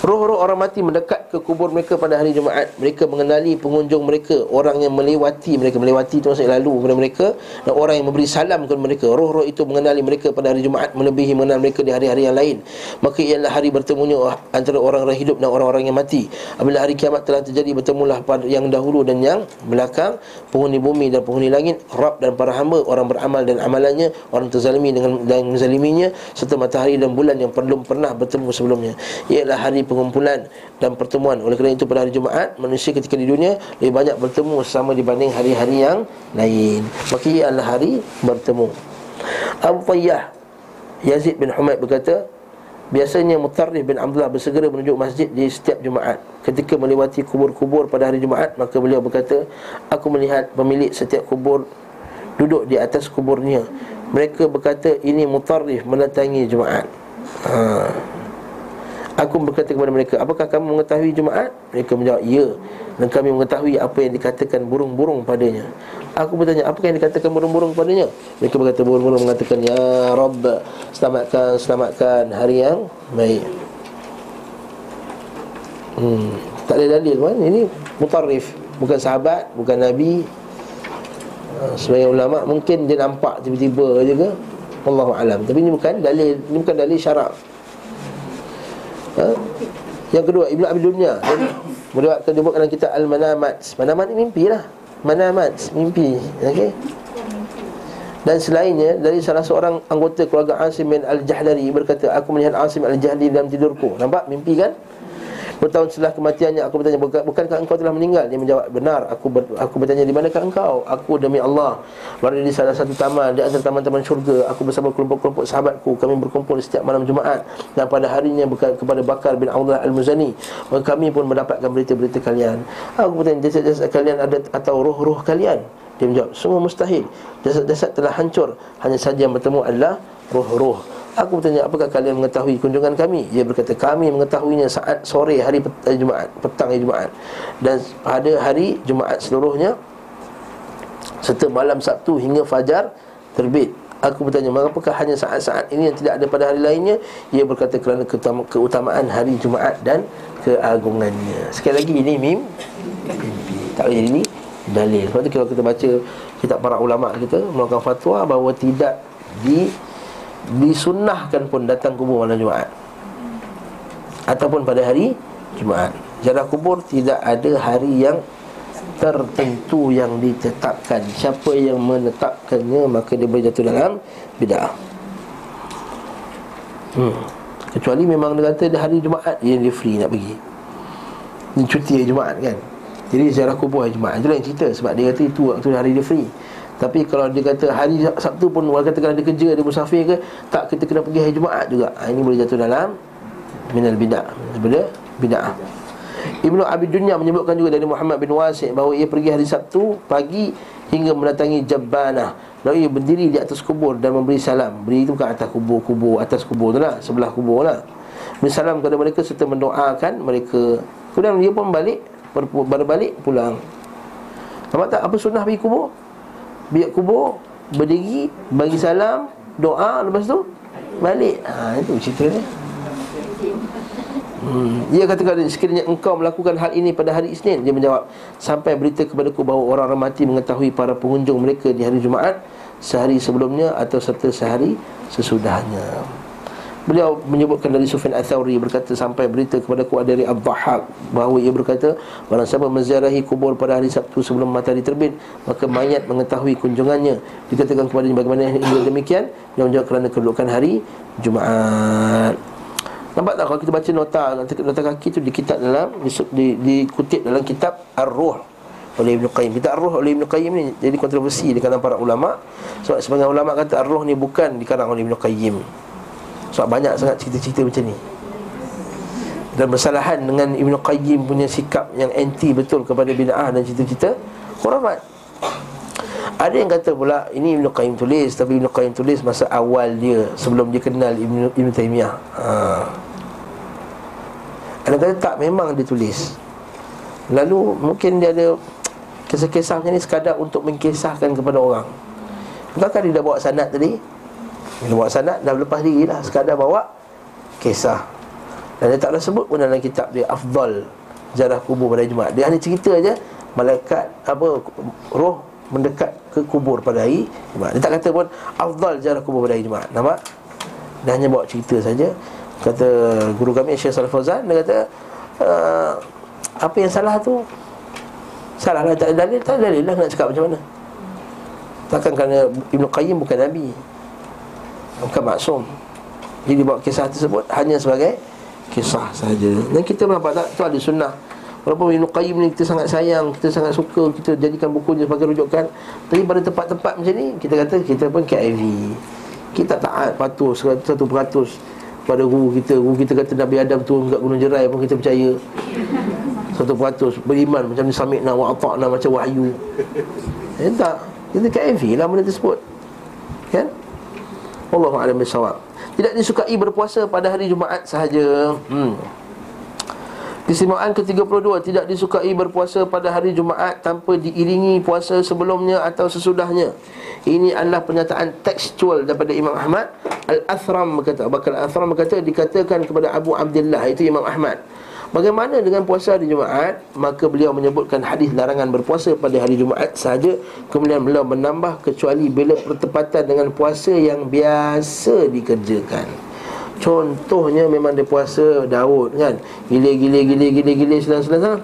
[SPEAKER 1] Roh-roh orang mati mendekat ke kubur mereka pada hari Jumaat. Mereka mengenali pengunjung mereka Orang yang melewati mereka. Melewati itu maksudnya lalu kepada mereka. Dan orang yang memberi salam kepada mereka. Roh-roh itu mengenali mereka pada hari Jumaat Melebihi mengenal mereka di hari-hari yang lain. Maka ialah hari bertemunya antara orang-orang hidup dan orang-orang yang mati. Apabila hari kiamat telah terjadi Bertemulah pada yang dahulu dan yang belakang. Penghuni bumi dan penghuni langit Rab dan para hamba Orang beramal dan amalannya Orang terzalimi dengan dan menzaliminya Serta matahari dan bulan yang belum pernah bertemu sebelumnya. Ialah hari pengumpulan dan pertemuan. Oleh kerana itu pada hari Jumaat Manusia ketika di dunia Lebih banyak bertemu sama dibanding hari-hari yang lain. Maka ia adalah hari bertemu. Abu Tayyah Yazid bin Humaid berkata Biasanya Mutarrif bin Abdullah bersegera menuju masjid di setiap Jumaat. Ketika melewati kubur-kubur pada hari Jumaat Maka beliau berkata Aku melihat pemilik setiap kubur Duduk di atas kuburnya. Mereka berkata ini Mutarrif mendatangi Jumaat Haa Aku berkata kepada mereka Apakah kamu mengetahui Jumaat? Mereka menjawab Ya. Dan kami mengetahui apa yang dikatakan burung-burung padanya. Aku bertanya Apakah yang dikatakan burung-burung padanya? Mereka berkata burung-burung mengatakan Ya Rabb Selamatkan, selamatkan hari yang baik Hmm, tak ada dalil kan? Ini mutarrif Bukan sahabat, bukan Nabi. Uh, Sebagai ulama' mungkin dia nampak tiba-tiba je ke? Allahu'alam Tapi ini bukan dalil Ini bukan dalil syarak ha? Yang kedua Ibnu Abi Dunya. Meriwayatkan dia dalam kitab Al-Manamat. Manamat ni mimpi lah. Manamat Mimpi. Okey? Dan selainnya dari salah seorang anggota keluarga Asim bin Al-Jahdari berkata aku melihat Asim Al-Jahdari dalam tidurku. Nampak? Mimpi kan Bertahun setelah kematiannya aku bertanya bukankah engkau telah meninggal? Dia menjawab benar. Aku ber, aku bertanya di manakah engkau? Aku demi Allah berada di salah satu taman di antara taman-taman syurga. Aku bersama kelompok-kelompok sahabatku. Kami berkumpul setiap malam Jumaat dan pada harinya kepada Bakar bin Abdullah Al-Muzani. Kami pun mendapatkan berita-berita kalian. Aku bertanya jasad-jasad kalian ada atau roh-roh kalian? Dia menjawab, semua mustahil Jasad-jasad telah hancur Hanya saja yang bertemu adalah roh-roh Aku bertanya apakah kalian mengetahui kunjungan kami? Dia berkata kami mengetahuinya saat sore hari pet- Jumaat Petang hari Jumaat. Dan pada hari Jumaat seluruhnya Serta malam Sabtu hingga Fajar terbit. Aku bertanya mengapakah hanya saat-saat ini yang tidak ada pada hari lainnya? Ia berkata kerana keutamaan hari Jumaat dan keagungannya. Sekali lagi ini mim Tak boleh jadi ini dalil. Sebab tu kalau kita baca kitab para ulama kita Melakukan fatwa bahawa tidak di disunnahkan pun datang kubur malam Jumaat ataupun pada hari Jumaat. Ziarah kubur tidak ada hari yang tertentu yang ditetapkan. Siapa yang menetapkannya maka dia boleh jatuh dalam bid'ah. Hmm. Kecuali memang dia kata hari Jumaat dia, dia free nak pergi. Ini cuti hari Jumaat kan. Jadi ziarah kubur hari Jumaat Itulah yang cerita Sebab dia kata itu waktu hari dia free tapi kalau dia kata hari Sabtu pun Walau katakan ada kerja, ada musafir ke Tak, kita kena pergi hari Jumaat juga. Ha, Ini boleh jatuh dalam Minal bid'ah. Sebenarnya bid'ah. Ibnu Abi Dunya menyebutkan juga dari Muhammad bin Wasik Bahawa ia pergi hari Sabtu Pagi hingga mendatangi Jabbanah. Lalu ia berdiri di atas kubur dan memberi salam. Beri itu bukan atas kubur-kubur Atas kubur tu lah, sebelah kubur lah. Beri salam kepada mereka serta mendoakan mereka. Kemudian dia pun balik Baru balik pulang. Nampak tak apa sunnah pergi kubur? Biar kubur Berdiri Bagi salam Doa Lepas tu Balik. Ha, Itu cerita dia. Hmm. Dia katakan sekiranya engkau melakukan hal ini pada hari Isnin Dia menjawab Sampai berita kepadaku bahawa orang-orang mati mengetahui para pengunjung mereka di hari Jumaat Sehari sebelumnya atau serta sehari sesudahnya Beliau menyebutkan dari Sufyan Al-Thawri berkata sampai berita kepada ku dari Abdahak bahawa ia berkata barang siapa menziarahi kubur pada hari Sabtu sebelum matahari terbit maka mayat mengetahui kunjungannya. Dikatakan kepada dia bagaimana ini demikian? Dia menjawab kerana kedudukan hari Jumaat. Nampak tak kalau kita baca nota nota kaki tu di kitab dalam di, dikutip dalam kitab Ar-Ruh oleh Ibn Qayyim. Kitab Ar-Ruh oleh Ibn Qayyim ni jadi kontroversi di kalangan para ulama. Sebab sebagian ulama kata Ar-Ruh ni bukan dikarang oleh Ibn Qayyim sebab banyak sangat cerita-cerita macam ni. Dan bersalahan dengan Ibn Qayyim punya sikap yang anti betul kepada bid'ah dan cerita-cerita Khurafat Ada yang kata pula ini Ibn Qayyim tulis Tapi Ibn Qayyim tulis masa awal dia Sebelum dia kenal Ibn, Ibn Taymiyah. Ha. Ada kata tak memang dia tulis. Lalu mungkin dia ada Kisah-kisah macam ni sekadar untuk mengkisahkan kepada orang. Bukankah dia dah bawa sanat tadi bila bawa sanad dah lepas diri lah. Sekadar bawa kisah. Dan dia tak ada sebut pun dalam kitab dia Afdal Jarah kubur pada hari Jumaat. Dia hanya cerita je Malaikat apa Roh mendekat ke kubur pada hari Jumaat. Dia tak kata pun Afdal jarah kubur pada hari Jumaat. Nampak? Dia hanya bawa cerita saja. Kata guru kami Syekh Salih Fauzan Dia kata uh, Apa yang salah tu? Salah lah tak ada dalil Tak ada dalil lah nak cakap macam mana. Takkan kerana Ibn Qayyim bukan Nabi Bukan maksum Jadi bawa kisah tersebut Hanya sebagai kisah saja. Dan kita nampak tak tu ada sunnah. Walaupun Ibn Qayyim ni kita sangat sayang, kita sangat suka, kita jadikan bukunya sebagai rujukan. Tapi pada tempat-tempat macam ni, kita kata kita pun KIV. Kita taat patuh 100% pada guru kita. Guru kita kata Nabi Adam turun kat Gunung Jerai pun kita percaya. 100% beriman macam ni sami'na wa ata'na macam wahyu. Eh tak. Kita KIV lah benda tersebut. Kan? Allahu a'lam bisawab. Tidak disukai berpuasa pada hari Jumaat sahaja hmm. Kesimpulan ke-32 Tidak disukai berpuasa pada hari Jumaat Tanpa diiringi puasa sebelumnya atau sesudahnya Ini adalah pernyataan tekstual daripada Imam Ahmad Al-Athram berkata Bakal Al-Athram berkata Dikatakan kepada Abu Abdullah Itu Imam Ahmad Bagaimana dengan puasa hari Jumaat? Maka beliau menyebutkan hadis larangan berpuasa pada hari Jumaat sahaja Kemudian beliau menambah kecuali bila bertepatan dengan puasa yang biasa dikerjakan. Contohnya memang dia puasa Daud kan? Gila gila gila gila gila selang selang selang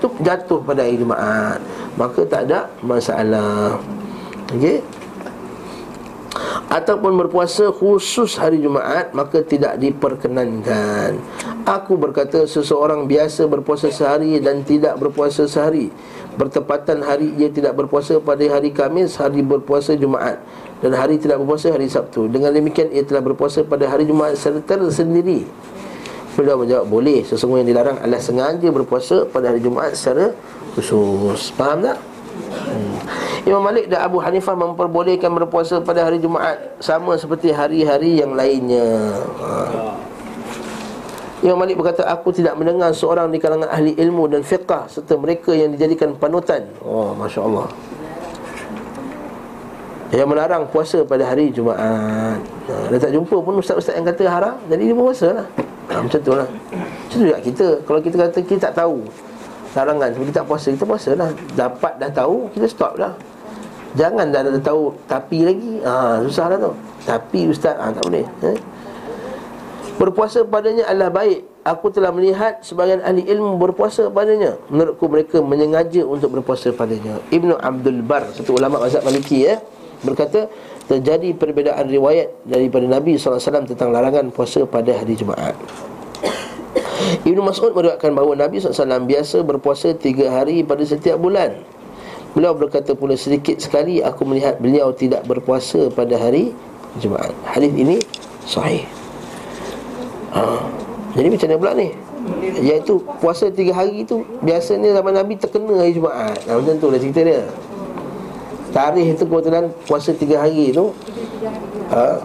[SPEAKER 1] Itu jatuh pada hari Jumaat. Maka tak ada masalah. Okey ataupun berpuasa khusus hari Jumaat maka tidak diperkenankan. Aku berkata seseorang biasa berpuasa sehari dan tidak berpuasa sehari. Bertepatan hari ia tidak berpuasa pada hari Kamis, hari berpuasa Jumaat dan hari tidak berpuasa hari Sabtu. Dengan demikian ia telah berpuasa pada hari Jumaat secara tersendiri. Beliau menjawab boleh sesungguhnya yang dilarang adalah sengaja berpuasa pada hari Jumaat secara khusus. Faham tak? Hmm. Imam Malik dan Abu Hanifah memperbolehkan berpuasa pada hari Jumaat sama seperti hari-hari yang lainnya. Ha. Imam Malik berkata aku tidak mendengar seorang di kalangan ahli ilmu dan fiqah serta mereka yang dijadikan panutan. Oh, masya-Allah. Yang melarang puasa pada hari Jumaat. Ha, dia tak jumpa pun ustaz-ustaz yang kata haram, jadi dia puasa lah. Ha, macam tu lah. Macam tu juga kita. Kalau kita kata kita tak tahu larangan kita tak puasa, kita puasa lah. Dapat dah tahu, kita stop lah. Jangan dah ada tahu. Tapi lagi ha, Susah lah tu. Tapi ustaz ha, tak boleh eh? Berpuasa padanya adalah baik. Aku telah melihat sebagian ahli ilmu berpuasa padanya. Menurutku mereka menyengaja untuk berpuasa padanya. Ibnu Abdul Bar Satu ulama mazhab maliki ya Berkata Terjadi perbezaan riwayat daripada Nabi SAW Tentang larangan puasa pada hari Jumaat. Ibnu Mas'ud meriwayatkan bahawa Nabi SAW biasa berpuasa tiga hari pada setiap bulan Beliau berkata pula sedikit sekali aku melihat beliau tidak berpuasa pada hari Jumaat. Hadis ini sahih. Ha. Jadi macam mana pula ni? Iaitu puasa tiga hari tu biasanya zaman Nabi terkena hari Jumaat. Ha, macam tu lah cerita dia. Tarikh itu kebetulan puasa tiga hari tu ha,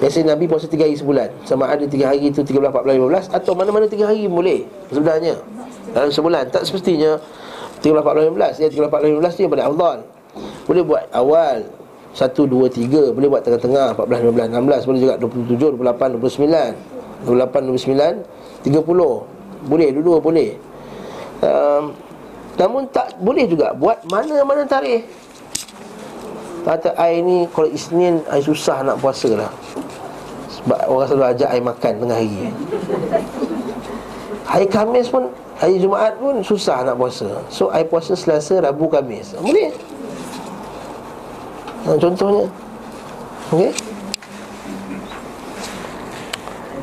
[SPEAKER 1] Biasanya Nabi puasa tiga hari sebulan Sama ada tiga hari itu 13, 14, 15 Atau mana-mana tiga hari boleh Sebenarnya Dalam sebulan Tak semestinya 13, 14, 15 Ya 13, 14, 15 ni paling afdal Boleh buat awal 1, 2, 3 Boleh buat tengah-tengah 14, 15, 16 Boleh juga 27, 28, 29 28, 29 30 Boleh, dua-dua boleh. Um, Namun tak boleh juga Buat mana-mana tarikh. Kata air ni Kalau Isnin Air susah nak puasa lah. Sebab orang selalu ajak air makan Tengah hari. Hari Khamis pun Hari Jumaat pun susah nak puasa. So, I puasa Selasa, Rabu, Kamis. Boleh? Nah, Contohnya? Okey?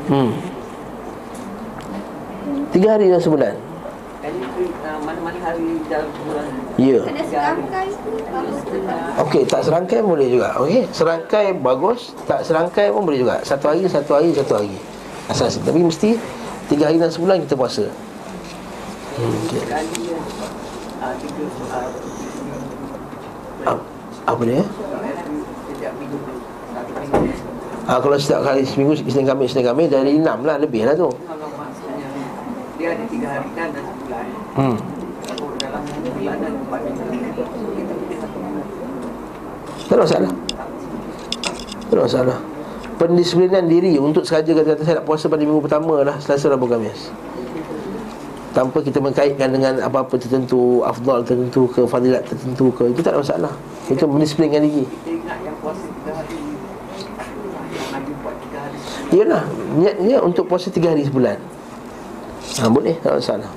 [SPEAKER 1] Hmm. Tiga hari dalam sebulan?
[SPEAKER 5] Mana-mana hari dalam sebulan
[SPEAKER 1] Ya Okey, tak serangkai boleh juga. Okey, serangkai bagus Tak serangkai pun boleh juga. Satu hari, satu hari, satu hari. Asas Tapi mesti Tiga hari dalam sebulan kita puasa. Apa dia? Ah, kalau setiap kali seminggu Isnin Khamis Isnin Khamis dari enam lah lebih lah tu.
[SPEAKER 5] Dia ada tiga hari kan dan sebulan.
[SPEAKER 1] Hmm. Tak ada masalah. Tak ada masalah. pendisiplinan diri untuk sengaja kata saya nak puasa pada minggu pertama lah Selasa Rabu Khamis tanpa kita mengkaitkan dengan apa-apa tertentu afdal tertentu ke fadilat tertentu ke itu tak ada masalah. Itu mendisiplinkan diri. Iyalah Niatnya untuk puasa tiga hari sebulan. Ha, Boleh Tak ada masalah.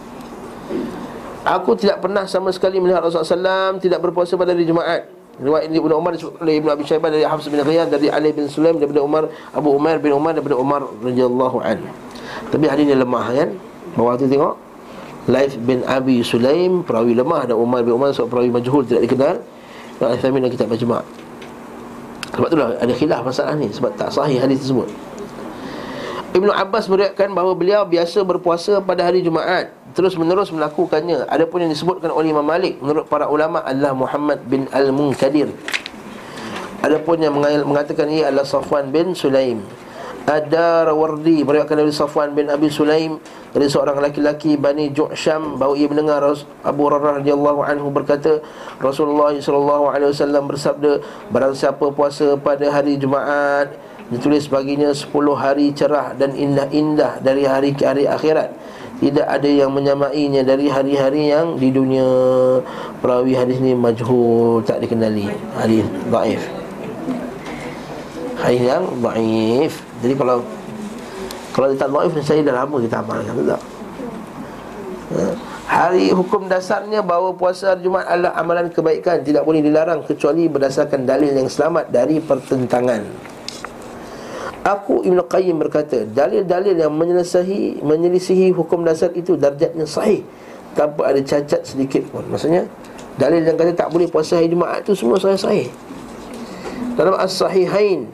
[SPEAKER 1] Aku tidak pernah sama sekali melihat Rasulullah SAW Tidak berpuasa pada hari Jumaat. Riwayat Ibn Umar disebutkan oleh Ibn Abi Syaibah Dari Hafs bin Ghiyad Dari Ali bin Sulaim Daripada Umar Abu Umar bin Umar Daripada Umar radhiyallahu an. Tapi hari ini lemah kan? Bawah tu tengok Laif bin Abi Sulaim Perawi lemah Dan Umar bin Umar Sebab perawi majhul Tidak dikenal Al-Thamin dan kitab Majma' Sebab itulah ada khilaf masalah ni Sebab tak sahih hadis tersebut Ibnu Abbas meriwayatkan bahawa beliau biasa berpuasa pada hari Jumaat terus menerus melakukannya. Adapun yang disebutkan oleh Imam Malik menurut para ulama adalah Muhammad bin Al-Munkadir. Adapun yang mengatakan ia adalah Safwan bin Sulaim. Ada Rawardi meriwayatkan dari Safwan bin Abi Sulaim dari seorang laki-laki Bani Ju'sham bahawa ia mendengar Abu Hurairah radhiyallahu anhu berkata Rasulullah wasallam bersabda barang siapa puasa pada hari Jumaat Ditulis baginya 10 hari cerah dan indah-indah dari hari ke hari akhirat. Tidak ada yang menyamainya dari hari-hari yang di dunia. Perawi hadis ni majhul, tak dikenali. Hadis da'if. Hadis yang da'if Jadi kalau Kalau dia tak da'if, saya dah lama kita amalkan tak? Ha? Hari hukum dasarnya bahawa puasa hari Jumaat adalah amalan kebaikan. Tidak boleh dilarang kecuali berdasarkan dalil yang selamat dari pertentangan. Aku Ibn Qayyim berkata Dalil-dalil yang menyelesihi, menyelisihi hukum dasar itu darjatnya sahih. Tanpa ada cacat sedikit pun. Maksudnya Dalil yang kata tak boleh puasa hari Jumaat itu semua sahih sahih Dalam As-Sahihain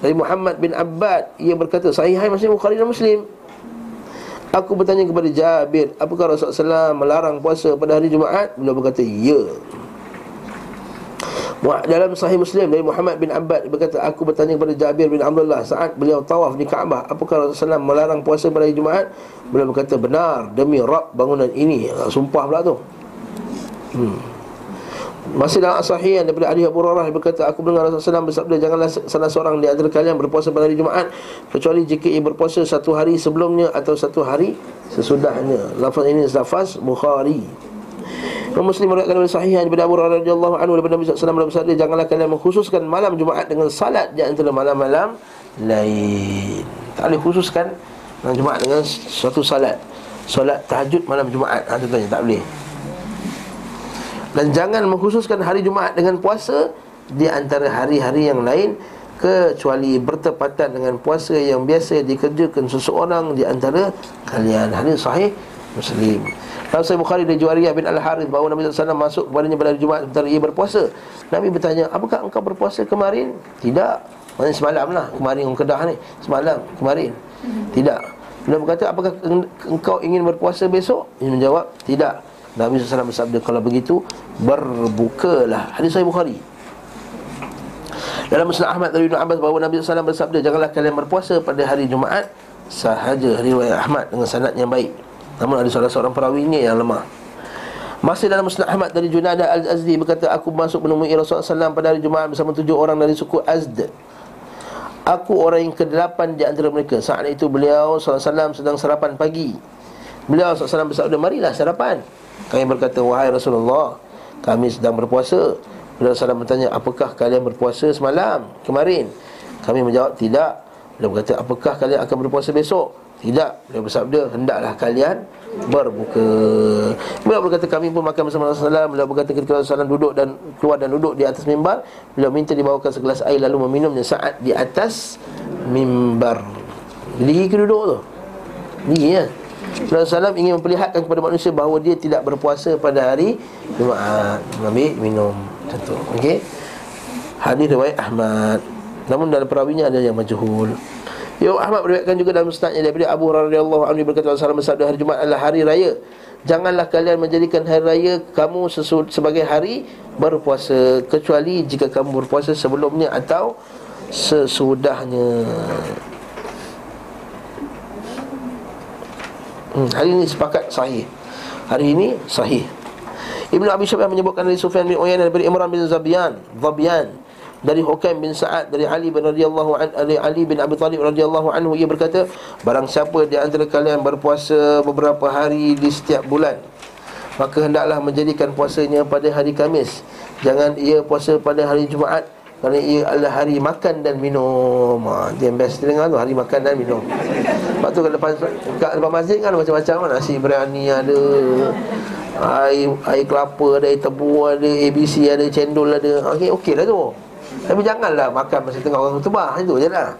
[SPEAKER 1] Dari Muhammad bin Abbad Ia berkata Sahihain maksudnya Bukhari dan Muslim. Aku bertanya kepada Jabir Apakah Rasulullah SAW melarang puasa pada hari Jumaat? Beliau berkata Ya. Dalam sahih Muslim dari Muhammad bin Abbad berkata aku bertanya kepada Jabir bin Abdullah saat beliau tawaf di Kaabah apakah Rasulullah melarang puasa pada hari Jumaat? Beliau berkata benar demi Rabb bangunan ini. Ah, sumpah pula tu. Hmm. Masih dalam sahih daripada Ali Abu Hurairah berkata aku mendengar Rasulullah bersabda janganlah salah seorang di antara kalian berpuasa pada hari Jumaat kecuali jika ia berpuasa satu hari sebelumnya atau satu hari sesudahnya lafaz ini lafaz Bukhari Imam Muslim meriwayatkan dari sahih daripada Abu Hurairah radhiyallahu anhu daripada Nabi sallallahu alaihi wasallam janganlah kalian mengkhususkan malam Jumaat dengan salat di antara malam-malam lain. Tak boleh khususkan malam Jumaat dengan suatu salat. Solat tahajud malam Jumaat. Ha tanya tak boleh. Dan jangan mengkhususkan hari Jumaat dengan puasa di antara hari-hari yang lain kecuali bertepatan dengan puasa yang biasa dikerjakan seseorang di antara kalian. Hadis sahih Muslim. Dalam Sahih Bukhari dari Juwariyah bin Al-Harith bahawa Nabi SAW masuk kepadanya pada hari Jumaat sementara ia berpuasa. Nabi bertanya, "Apakah engkau berpuasa kemarin?" "Tidak." Maksudnya semalam lah Kemarin orang kedah ni Semalam Kemarin Tidak Dia berkata Apakah engkau ingin berpuasa besok? Dia menjawab Tidak Nabi SAW bersabda Kalau begitu Berbukalah. Hadis Sahih Bukhari. Dalam Muslim Ahmad dari Ibn Abbas Bahawa Nabi SAW bersabda Janganlah kalian berpuasa pada hari Jumaat Sahaja riwayat Ahmad Dengan sanad yang baik. Namun ada salah seorang perawinya yang lemah. Masih dalam Musnad Ahmad dari Junada Al-Azdi Berkata aku masuk menemui Rasulullah SAW pada hari Jumaat Bersama tujuh orang dari suku Azd. Aku orang yang ke-8 di antara mereka. Saat itu beliau SAW sedang sarapan pagi. Beliau SAW bersabda Marilah sarapan Kami berkata Wahai Rasulullah Kami sedang berpuasa. Beliau SAW bertanya Apakah kalian berpuasa semalam Kemarin? Kami menjawab Tidak. Beliau berkata Apakah kalian akan berpuasa besok? Tidak. Beliau bersabda Hendaklah kalian berbuka. Beliau berkata kami pun makan bersama Rasulullah Beliau berkata ketika Rasulullah duduk dan keluar dan duduk di atas mimbar Beliau minta dibawakan segelas air lalu meminumnya saat di atas mimbar. Gigi ke duduk tu? Gigi ya SAW ingin memperlihatkan kepada manusia bahawa dia tidak berpuasa pada hari Jumaat. Ambil minum. Contoh Okey? Hadis riwayat Ahmad. Namun dalam perawinya ada yang majhul. Imam Ahmad beriwayatkan juga dalam musnadnya daripada Abu Hurairah anhu. Berkata Rasulullah bersabda hari Jumaat adalah hari raya. Janganlah kalian menjadikan hari raya kamu sebagai hari berpuasa kecuali jika kamu berpuasa sebelumnya atau sesudahnya. Hmm, hari ini sepakat sahih. Hari ini sahih. Ibnu Abi Syafi'ah menyebutkan dari Sufyan bin Uyainah daripada Imran bin Zabian, Zabian dari Hukaim bin Sa'ad dari Ali bin radhiyallahu an dari Ali bin Abi Talib radhiyallahu anhu ia berkata barang siapa di antara kalian berpuasa beberapa hari di setiap bulan maka hendaklah menjadikan puasanya pada hari Kamis jangan ia puasa pada hari Jumaat kerana ia adalah hari makan dan minum. Ha, Dia yang best dengar tu Hari makan dan minum. Lepas tu kat depan, kat depan masjid kan Macam-macam kan Nasi biryani ada Air, air kelapa ada Air tebu ada ABC ada Cendol ada. Okey okey lah tu. Tapi janganlah makan Masa tengah orang tebah Itu je lah.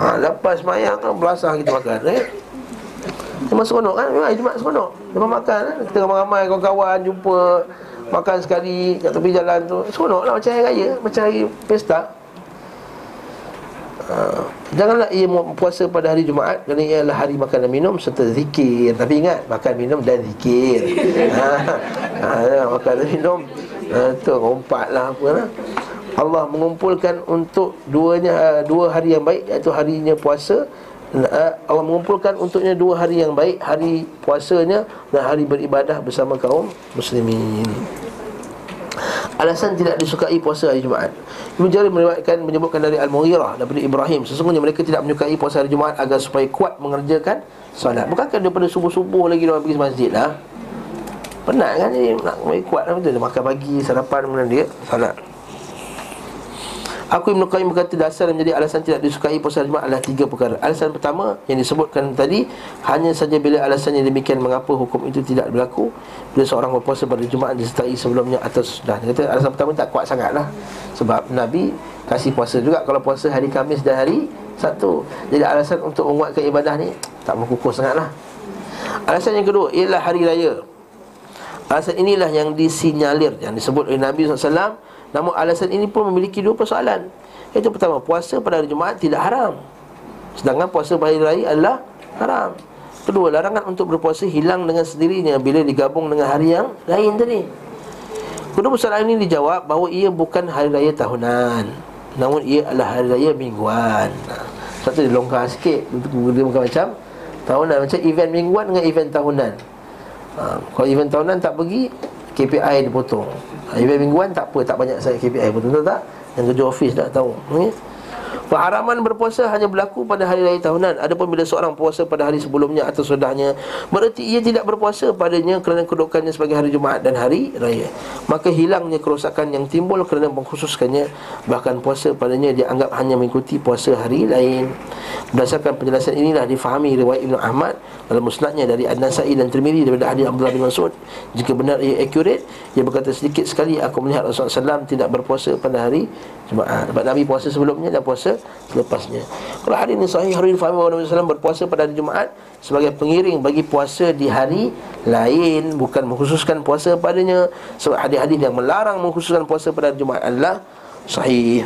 [SPEAKER 1] Ha, Lepas mayang kan Belasah kita makan eh? Memang seronok kan? Memang Jumat seronok. Lepas makan kan Kita ramai-ramai kawan-kawan Jumpa Makan sekali kat tepi jalan tu Seronok lah macam hari raya Macam hari pesta. Uh, janganlah ia puasa pada hari Jumaat Kerana ia adalah hari makan dan minum Serta zikir. Tapi ingat Makan, minum dan zikir. Ha, ha, Makan dan minum ha, Itu rompat lah apa lah. Allah mengumpulkan untuk duanya uh, dua hari yang baik iaitu harinya puasa Allah mengumpulkan untuknya dua hari yang baik hari puasanya dan hari beribadah bersama kaum muslimin. Alasan tidak disukai puasa hari Jumaat. Ibn Jarir meriwayatkan menyebutkan dari Al-Mughirah daripada Ibrahim Sesungguhnya mereka tidak menyukai puasa hari Jumaat agar supaya kuat mengerjakan solat. Bukankah daripada subuh-subuh lagi dia pergi masjid lah Penat kan jadi nak kuat lah betul. Makan pagi, sarapan, kemudian dia solat Aku Ibn Qayyim berkata dasar menjadi alasan tidak disukai puasa Jumaat adalah tiga perkara. Alasan pertama yang disebutkan tadi Hanya saja bila alasan yang demikian mengapa hukum itu tidak berlaku? Bila seorang berpuasa pada Jumaat disertai sebelumnya atau sudah. Dia kata alasan pertama tak kuat sangat lah Sebab Nabi kasih puasa juga kalau puasa hari Kamis dan hari Sabtu. Jadi alasan untuk menguatkan ibadah ni tak berkukuh sangat lah Alasan yang kedua ialah hari raya. Alasan inilah yang disinyalir Yang disebut oleh Nabi SAW Namun alasan ini pun memiliki dua persoalan. Itu pertama, puasa pada hari Jumaat tidak haram. Sedangkan puasa pada hari raya adalah haram. Kedua, larangan untuk berpuasa hilang dengan sendirinya Bila digabung dengan hari yang lain tadi. Kedua persoalan ini dijawab bahawa ia bukan hari raya tahunan. Namun ia adalah hari raya mingguan. Satu dia longgar sikit. Dia bukan macam tahunan. Macam event mingguan dengan event tahunan. Ha, Kalau event tahunan tak pergi KPI dipotong Event mingguan tak apa, tak banyak saya KPI pun Tentu tak? Yang kerja office tak tahu okay? Pengharaman berpuasa hanya berlaku pada hari raya tahunan. Adapun bila seorang puasa pada hari sebelumnya atau sudahnya Berarti ia tidak berpuasa padanya kerana kedudukannya sebagai hari Jumaat dan hari raya. Maka hilangnya kerosakan yang timbul kerana mengkhususkannya Bahkan puasa padanya dianggap hanya mengikuti puasa hari lain. Berdasarkan penjelasan inilah difahami riwayat Ibn Ahmad Dalam musnadnya dari Ad-Nasai dan Tirmidhi daripada hadis Abdullah bin Mas'ud. Jika benar ia accurate Ia berkata sedikit sekali aku melihat Rasulullah SAW tidak berpuasa pada hari Jumaat. Sebab Nabi puasa sebelumnya dan puasa selepasnya Kalau hari ini sahih hari fahmi bahawa Nabi SAW berpuasa pada hari Jumaat Sebagai pengiring bagi puasa di hari lain Bukan mengkhususkan puasa padanya. Sebab hadis-hadis yang melarang mengkhususkan puasa pada hari Jumaat adalah sahih.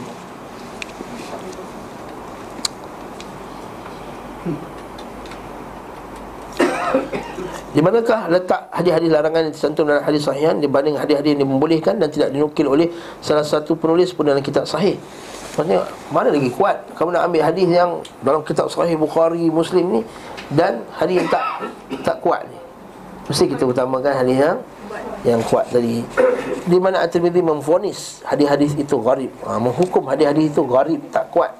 [SPEAKER 1] Di manakah letak hadis-hadis larangan yang tercantum dalam hadis sahihan dibanding hadis-hadis yang dimbolehkan dan tidak dinukil oleh salah satu penulis pun dalam kitab sahih? Maksudnya mana lagi kuat kamu nak ambil hadis yang dalam kitab sahih Bukhari, Muslim ni dan hadis yang tak tak kuat ni. Mesti kita utamakan hadis yang yang kuat tadi. Di mana At-Tirmizi memfonis hadis-hadis itu gharib. Ha, menghukum hadis-hadis itu gharib, tak kuat.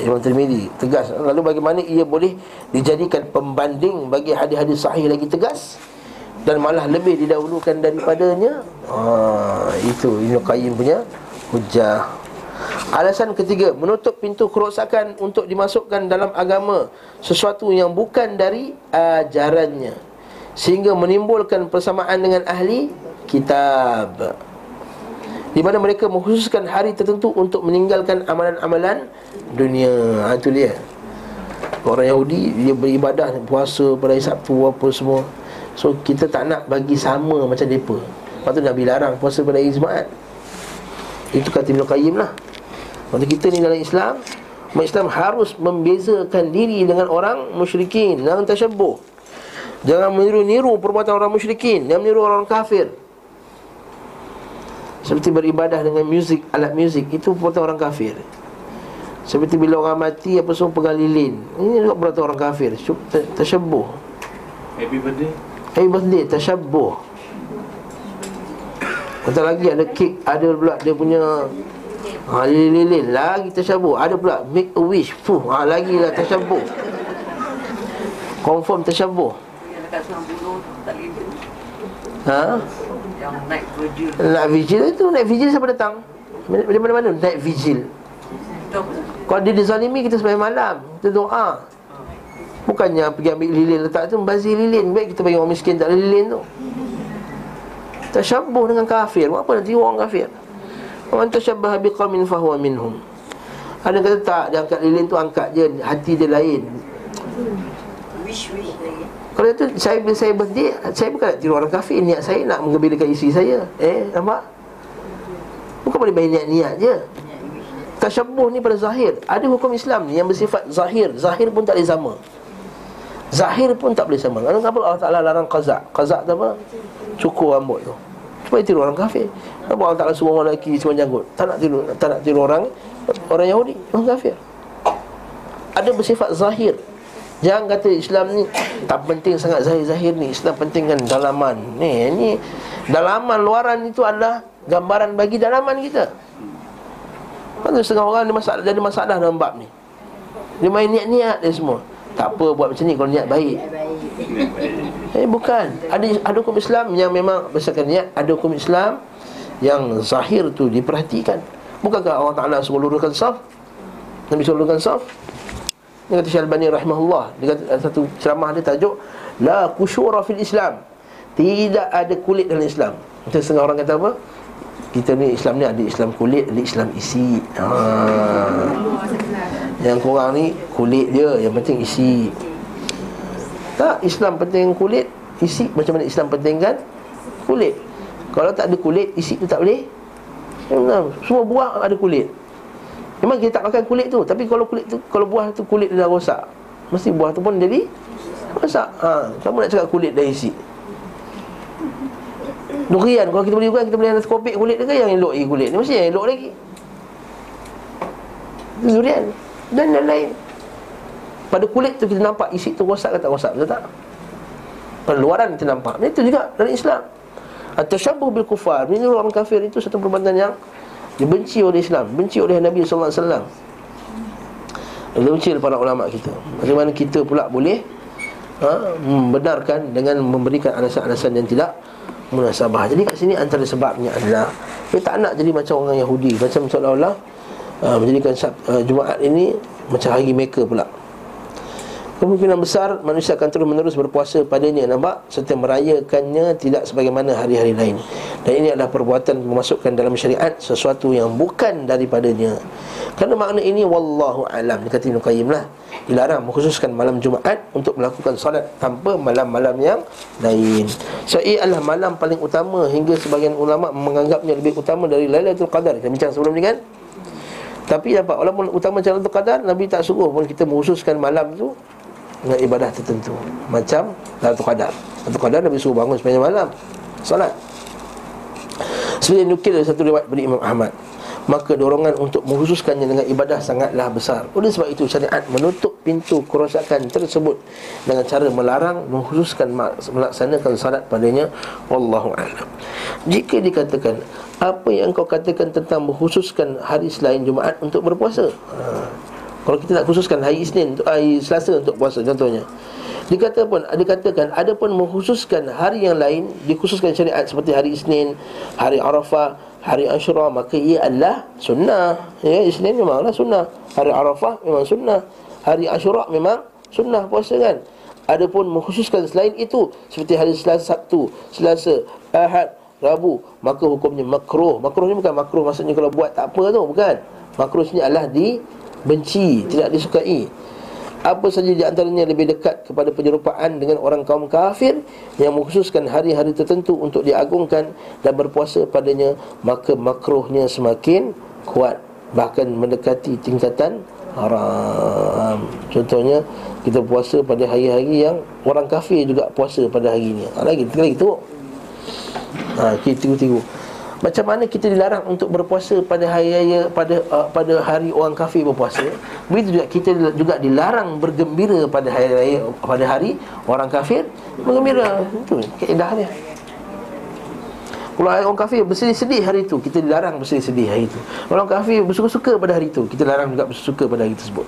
[SPEAKER 1] Imam Tirmidhi tegas lalu bagaimana ia boleh dijadikan pembanding bagi hadis-hadis sahih lagi tegas dan malah lebih didahulukan daripadanya ha, itu Ibn Qayyim punya hujah alasan ketiga menutup pintu kerosakan untuk dimasukkan dalam agama sesuatu yang bukan dari ajarannya sehingga menimbulkan persamaan dengan ahli kitab di mana mereka mengkhususkan hari tertentu untuk meninggalkan amalan-amalan dunia. Ha, itu dia. Orang Yahudi dia beribadah puasa pada Sabtu apa semua. So kita tak nak bagi sama macam depa. Lepas tu Nabi larang puasa pada Jumaat. Itu kata Ibn Qayyim lah. Maksud kita ni dalam Islam Umat Islam harus membezakan diri dengan orang musyrikin. Jangan tersyabuh Jangan meniru-niru perbuatan orang musyrikin Jangan meniru orang kafir. Seperti beribadah dengan muzik, alat muzik Itu perbuatan orang kafir. Seperti bila orang mati apa semua pegang lilin. Ini juga perbuatan orang kafir. Tersyabuh
[SPEAKER 2] Happy birthday.
[SPEAKER 1] Happy birthday, tersyabuh Kata lagi ada kek Ada pula dia punya Ha, lilin-lilin Lagi tersyabuh Ada pula Make a wish. Fuh, ha, Lagi lah tersyabuh Confirm tersyabuh
[SPEAKER 5] tak lilin.
[SPEAKER 1] Ha?
[SPEAKER 5] Yang naik virgin.
[SPEAKER 1] Naik vigil? Itu Naik vigil siapa datang? Dari mana-mana. Naik vigil? Kalau dia dizalimi Kita sembahyang malam. Kita doa. Bukannya pergi ambil lilin letak tu Bazir lilin. Baik kita bagi orang miskin Tak ada lilin tu. Tersyabuh dengan kafir. Buat apa nak tiru orang kafir Wa tashabbaha biqaumin fahuwa minhum. Ada kata tak dia angkat lilin tu angkat je hati dia lain. Kalau itu saya bila saya birthday saya bukan nak tiru orang kafir niat saya nak menggembirakan isteri saya. Eh nampak? Bukan boleh main niat-niat je. Tasyabuh ni pada zahir. Ada hukum Islam ni yang bersifat zahir. Zahir pun tak boleh sama. Zahir pun tak boleh sama. Kenapa Allah Ta'ala larang qazak? Qazak tu apa? Cukur rambut tu. Supaya tiru orang kafir. Kenapa Allah Ta'ala suruh orang lelaki cuma janggut? Tak nak tiru, tak nak tiru orang orang Yahudi, orang kafir. Ada bersifat zahir. Jangan kata Islam ni tak penting sangat zahir-zahir ni. Islam pentingkan dalaman. Ni ni dalaman luaran itu adalah gambaran bagi dalaman kita. Mana setengah orang dia masalah jadi masalah dalam bab ni. Dia main niat-niat dia semua. Tak apa buat macam ni kalau niat baik. Eh bukan. Ada ada hukum Islam yang memang berdasarkan niat, ada hukum Islam yang zahir tu diperhatikan. Bukankah Allah Taala suruh luruskan saf? Nabi suruh luruskan saf? Dia kata Syalbani rahimahullah Dia kata satu ceramah dia tajuk La kusyura fil Islam Tidak ada kulit dalam Islam Kita setengah orang kata apa? Kita ni Islam ni ada Islam kulit Ada Islam isi ha. Yang korang ni kulit dia Yang penting isi Tak Islam penting kulit Isi macam mana Islam pentingkan Kulit Kalau tak ada kulit Isi tu tak boleh? Semua buah ada kulit. Memang kita tak makan kulit tu Tapi kalau kulit tu Kalau buah tu kulit dia dah rosak Mesti buah tu pun jadi Rosak. Ha, Kamu nak cakap kulit dah isi. Durian Kalau kita beli durian Kita beli nasi kopik kulit dia ke Yang elok lagi kulit ni Mesti yang elok lagi. Durian Dan lain-lain Pada kulit tu kita nampak Isi tu rosak ke tak rosak Betul tak? Pada luaran kita nampak. Itu juga dalam Islam At-tashabuh bil kufar Ini orang kafir itu Satu perbuatan yang Dibenci oleh Islam. Benci oleh Nabi SAW Dibenci oleh para ulama kita. Bagaimana kita pula boleh ha, Membenarkan dengan memberikan alasan-alasan yang tidak Munasabah. Jadi kat sini antara sebabnya adalah Dia tak nak jadi macam orang Yahudi. Macam seolah-olah uh, Menjadikan uh, Jumaat ini Macam hari mereka pula Kemungkinan besar manusia akan terus menerus berpuasa padanya Nampak? Serta merayakannya tidak sebagaimana hari-hari lain. Dan ini adalah perbuatan memasukkan dalam syariat Sesuatu yang bukan daripadanya. Kerana makna ini Wallahu alam. Dia kata Ibn Qayyim lah. Dilarang mengkhususkan malam Jumaat Untuk melakukan salat tanpa malam-malam yang lain. So ia adalah malam paling utama Hingga sebagian ulama menganggapnya lebih utama dari Lailatul Qadar. Kita bincang sebelum ni kan? Tapi dapat walaupun utama Lailatul Qadar Nabi tak suruh pun kita mengkhususkan malam tu dengan ibadah tertentu macam Lailatul Qadar. Lailatul Qadar Nabi suruh bangun sepanjang malam solat. Seperti nukil dari satu riwayat dari Imam Ahmad Maka dorongan untuk menghususkannya dengan ibadah sangatlah besar Oleh sebab itu syariat menutup pintu kerosakan tersebut Dengan cara melarang menghususkan melaksanakan salat padanya Wallahu a'lam. Jika dikatakan Apa yang kau katakan tentang menghususkan hari selain Jumaat untuk berpuasa ha. Kalau kita nak khususkan hari Isnin untuk hari Selasa untuk puasa contohnya. Dikata pun dikatakan ada pun mengkhususkan hari yang lain dikhususkan syariat seperti hari Isnin, hari Arafah, hari Ashura maka ia adalah sunnah. Ya Isnin memanglah sunnah. Hari Arafah memang sunnah. Hari Ashura memang sunnah puasa kan. Ada pun mengkhususkan selain itu seperti hari Selasa Sabtu, Selasa, Ahad, Rabu maka hukumnya makruh. Makruh ni bukan makruh maksudnya kalau buat tak apa tu bukan. Makruh ni adalah di benci, tidak disukai. Apa saja di antaranya lebih dekat kepada penyerupaan dengan orang kaum kafir yang mengkhususkan hari-hari tertentu untuk diagungkan dan berpuasa padanya, maka makruhnya semakin kuat bahkan mendekati tingkatan haram. Contohnya kita puasa pada hari-hari yang orang kafir juga puasa pada hari ini. Ha, lagi lagi tu. Ha, kita tengok macam mana kita dilarang untuk berpuasa pada hari raya pada uh, pada hari orang kafir berpuasa? Begitu juga kita juga dilarang bergembira pada hari raya pada hari orang kafir bergembira. Itu dia. Kalau orang kafir bersedih-sedih hari itu Kita dilarang bersedih-sedih hari itu Orang kafir bersuka-suka pada hari itu Kita larang juga bersuka pada hari tersebut.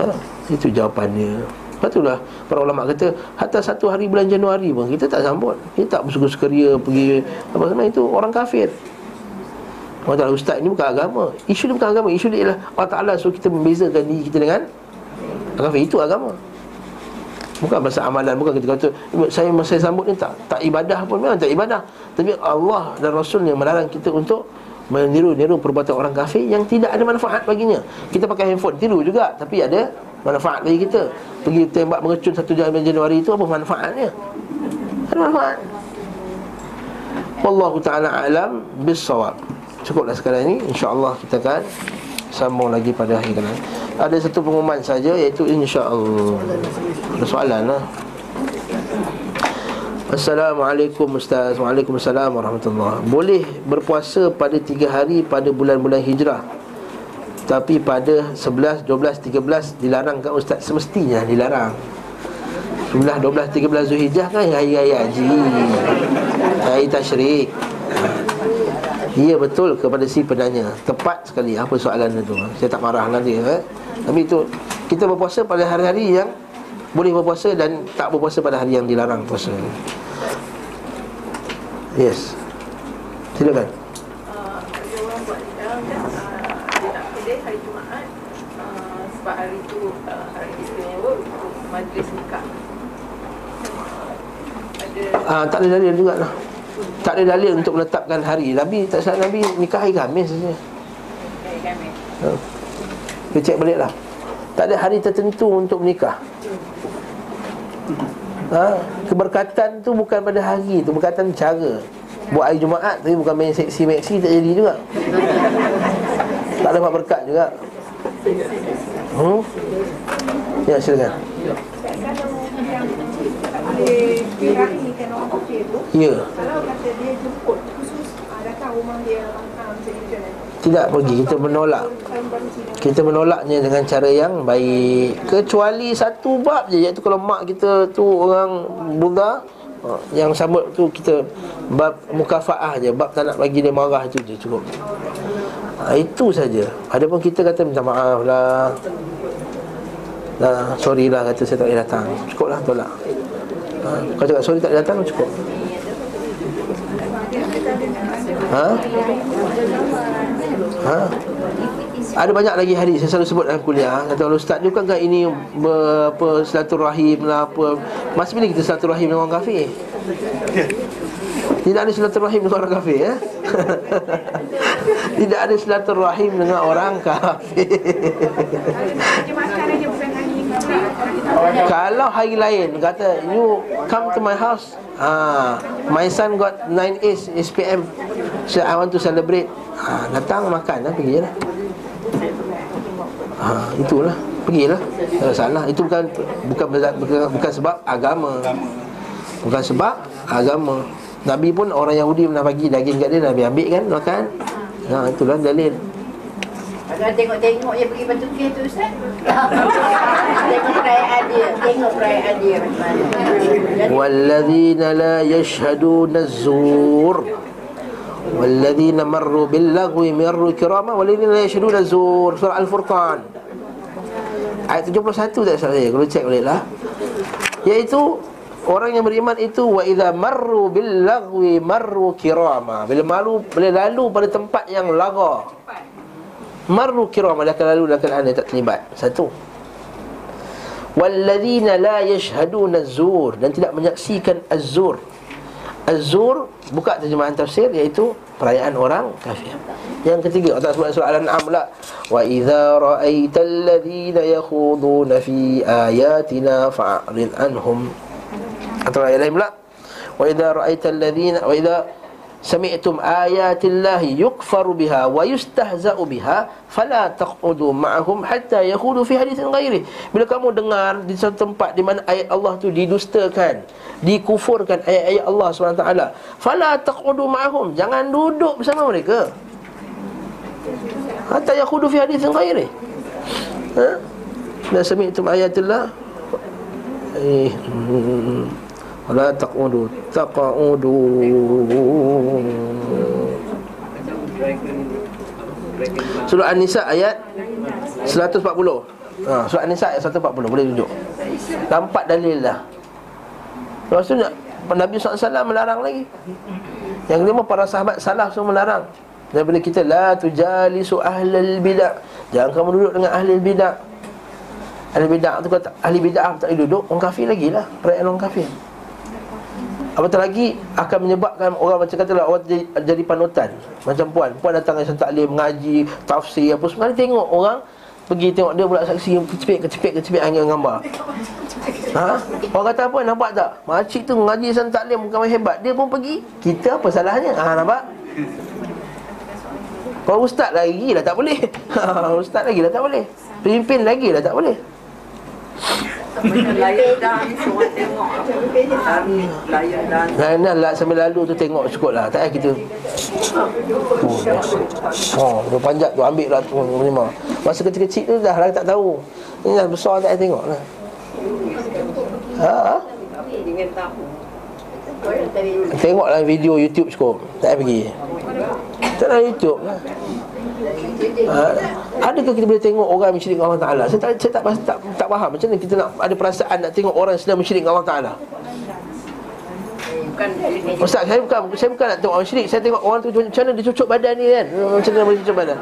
[SPEAKER 1] Ha, Itu jawapannya itulah para ulama kata Hatta satu hari bulan Januari pun Kita tak sambut. Kita tak bersuka-sukaria pergi Apa sana itu orang kafir. Allah Ta'ala Ustaz ini bukan agama. Isu ni bukan agama. Isu ni ialah Allah Ta'ala suruh kita membezakan diri kita dengan Kafir. Itu agama. Bukan masa amalan Bukan kita kata Saya masa sambut ni tak Tak ibadah pun Memang tak ibadah. Tapi Allah dan Rasul yang melarang kita untuk Meniru-niru perbuatan orang kafir Yang tidak ada manfaat baginya. Kita pakai handphone Tiru juga Tapi ada manfaat bagi kita. Pergi tembak mengecun satu Januari itu Apa manfaatnya? Ada manfaat. Wallahu ta'ala alam Bisawab Cukuplah sekarang ini. InsyaAllah kita akan Sambung lagi pada hari kanan Ada satu pengumuman saja Iaitu insyaAllah. Ada soalan lah Assalamualaikum Ustaz. Waalaikumsalam warahmatullahi Boleh berpuasa pada tiga hari Pada bulan-bulan hijrah Tapi pada 11, 12, 13 Dilarang kan Ustaz? Semestinya dilarang. 11, 12, 13 Zulhijjah kan Hari-hari haji. Hari tashrik Ya betul kepada si penanya? Tepat sekali. Apa soalan itu Saya tak marah nanti eh? Tapi itu Kita berpuasa pada hari-hari yang Boleh berpuasa dan tak berpuasa pada hari yang dilarang puasa. Yes. Silakan
[SPEAKER 6] Uh, ada orang buat sekarang kan uh, dia nak pilih hari Jumaat uh, sebab hari itu uh, hari istimewa untuk majlis nikah.
[SPEAKER 1] Ah, Tak ada dalil juga lah. Tak ada dalil untuk menetapkan hari. Nabi tak salah Nabi nikah hari Khamis saja. Ha. Kita cek balik lah. Tak ada hari tertentu untuk menikah. Ha? Keberkatan tu bukan pada hari tu Berkatan cara. Buat hari Jumaat tapi bukan main seksi-meksi Tak jadi juga. Tak dapat berkat juga. Hmm? Ya silakan.
[SPEAKER 4] Boleh birahikan orang kafir tu
[SPEAKER 1] Ya.
[SPEAKER 4] Kalau kata dia jemput khusus Adakah rumah dia ah, itu
[SPEAKER 1] Tidak pergi Kita menolak. Kita menolaknya dengan cara yang baik. Kecuali satu bab je Iaitu kalau mak kita tu orang Buddha uh, Yang sambut tu kita Bab mukafaah je Bab tak nak bagi dia marah tu je cukup. Ha, Itu saja. Adapun kita kata minta maaf lah. Nah, sorry lah kata saya tak boleh datang. Cukup lah tolak Kau cakap sorry tak datang cukup Ha? Ha? Ada banyak lagi hadis saya selalu sebut dalam kuliah. Kata Allah Ustaz, ni bukankah ini apa silaturahim lah apa. Masih bila kita silaturahim dengan orang kafir? Tidak ada silaturahim dengan orang kafir ya? Tidak ada silaturahim dengan orang kafir.
[SPEAKER 4] Dia makan aja bukan hari
[SPEAKER 1] Kalau hari lain kata you come to my house. Ah, my son got 9 A's SPM. So I want to celebrate. Ah, datang makan lah pergi lah. Ah, itulah. Pergilah. Tak salah. Itu bukan bukan bukan, bukan sebab agama. Bukan sebab agama. Nabi pun orang Yahudi pernah bagi daging kat dia Nabi ambil kan makan. Ha itulah dalil.
[SPEAKER 7] Kalau tengok-tengok je pergi batu kes tu Ustaz Tengok perayaan dia Tengok perayaan dia macam mana Jadi
[SPEAKER 1] والذين لا يشهدون الزور والذين مروا باللغو مروا كراما والذين لا يشهدون الزور surah Al-Furqan ayat 71 tak salah saya kalau cek boleh lah iaitu orang yang beriman itu wa idza marru bil lagwi marru kirama bila malu bila lalu pada tempat yang laga marru kirama dia akan lalu keadaan dia tak terlibat satu Walladzina la yashhaduna az-zur dan tidak menyaksikan az-zur. Az-zur buka terjemahan tafsir iaitu perayaan orang kafir. Yang ketiga Allah sebut surah Al-An'am pula wa idza ra'aital ladzina yakhuduna fi ayatina fa'rid anhum. Atau ayat lain pula wa idza ra'aital ladzina wa idza sami'tum ayatillahi yukfaru biha wa yustahza'u biha fala taq'udu ma'ahum hatta yakhudu fi hadithin ghairi. Bila kamu dengar di satu tempat di mana ayat Allah tu didustakan dikufurkan ayat-ayat Allah SWT fala taq'udu ma'ahum jangan duduk bersama mereka. Hatta yakhudu fi hadithin ghairi. Ha? Dan sami'tum ayati Allah eh hmm. hmm, hmm. Wala taqudu taqudu. Surah An-Nisa ayat 140 ha, Surah An-Nisa ayat 140 Boleh tunjuk? Nampak dalil dah. Tu Nabi SAW melarang lagi. Yang kelima para sahabat salah semua melarang. Daripada kita La tujalisu ahlal bid'ah. Jangan kamu duduk dengan ahli bid'ah. Ahli bid'ah tu kata Ahli bid'ah tak duduk. Orang kafir lagi lah. Perayaan orang kafir Apatah lagi akan menyebabkan orang macam katalah orang jadi, jadi panutan Macam puan, puan datang dengan taklim, mengaji, tafsir apa semua Tengok orang pergi tengok dia pula saksi kecepik, kecepik, kecepik hanya gambar Ha? Orang kata apa? Nampak tak? Makcik tu mengaji san taklim bukan hebat Dia pun pergi Kita apa salahnya? Ha, nampak? Kalau ustaz lagi lah tak boleh Ustaz lagi lah tak boleh Pimpin lagi lah tak boleh
[SPEAKER 6] Layan dan tengok Layan dan
[SPEAKER 1] dah lah sambil lalu tu tengok cukup lah Tak payah kita Oh, biasa. oh dia panjat tu ambil lah tu lima. Masa kecil-kecil tu dah lah tak tahu Ini dah besar tak payah tengok lah Ha? ha?
[SPEAKER 6] Tahu
[SPEAKER 1] Tengoklah video YouTube cukup Tak payah pergi Tak ada YouTube lah Ha, adakah kita boleh tengok orang menciri dengan Allah Ta'ala? Saya tak, saya tak, tak, tak faham macam mana kita nak ada perasaan nak tengok orang sedang menciri dengan Allah Ta'ala. Ustaz, saya bukan saya bukan nak tengok orang syirik. Saya tengok orang tu macam mana dia cucuk badan ni kan? Macam mana dia cucuk badan?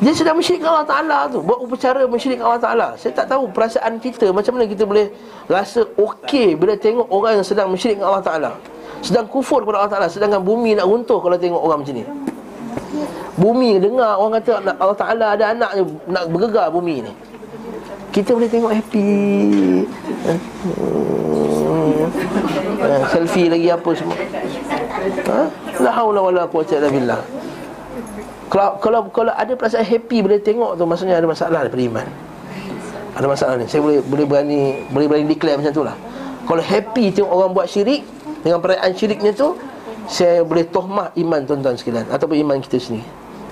[SPEAKER 1] Dia sedang dengan Allah Ta'ala tu. Buat upacara dengan Allah Ta'ala. Saya tak tahu perasaan kita Macam mana kita boleh rasa okey Bila tengok orang yang sedang dengan Allah Ta'ala. Sedang kufur kepada Allah Ta'ala Sedangkan bumi nak runtuh kalau tengok orang macam ni Bumi dengar orang kata Allah Ta'ala ada anak je Nak bergegar bumi ni. Kita boleh tengok happy. Hmm. Eh, Selfie lagi apa semua. Ha? La haula wala quwwata illa billah. Kalau, kalau kalau ada perasaan happy bila tengok tu Maksudnya ada masalah daripada iman. Ada masalah ni. Saya boleh boleh berani Boleh berani declare macam tu lah. Kalau happy tengok orang buat syirik Dengan perayaan syiriknya tu Saya boleh tohmah iman tuan-tuan sekalian Ataupun iman kita sendiri.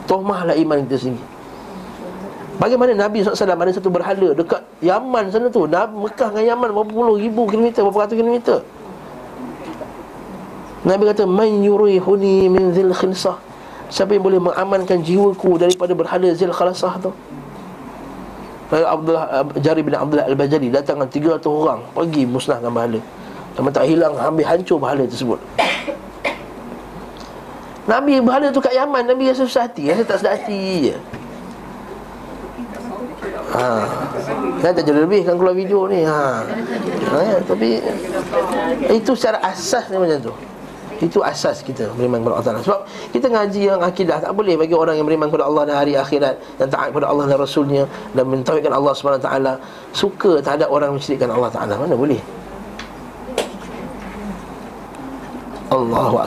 [SPEAKER 1] Tohmahlah iman kita sendiri. Bagaimana Nabi SAW ada satu berhala Dekat Yaman sana tu? Nabi Mekah dengan Yaman Berapa puluh ribu kilometer Berapa ratus kilometer? Nabi kata Man yurihuni min zil khinsah. Siapa yang boleh mengamankan jiwaku Daripada berhala zil khalasah tu? Lalu Abdullah Jari bin Abdullah Al-Bajali Datang dengan 300 orang Pergi musnahkan berhala. Sama tak hilang Ambil hancur berhala tersebut Nabi berhala tu kat Yaman Nabi rasa susah hati Rasa tak sedar hati je Ha. Kan tak jadi lebih kan keluar video ni. Ha. ha ya, tapi itu secara asas ni macam tu. Itu asas kita beriman kepada Allah Taala. Sebab kita ngaji yang akidah tak boleh bagi orang yang beriman kepada Allah dan hari akhirat dan taat kepada Allah dan Rasulnya dan mentauhidkan Allah Taala suka terhadap orang mensyirikkan Allah Taala. Mana boleh? Allahu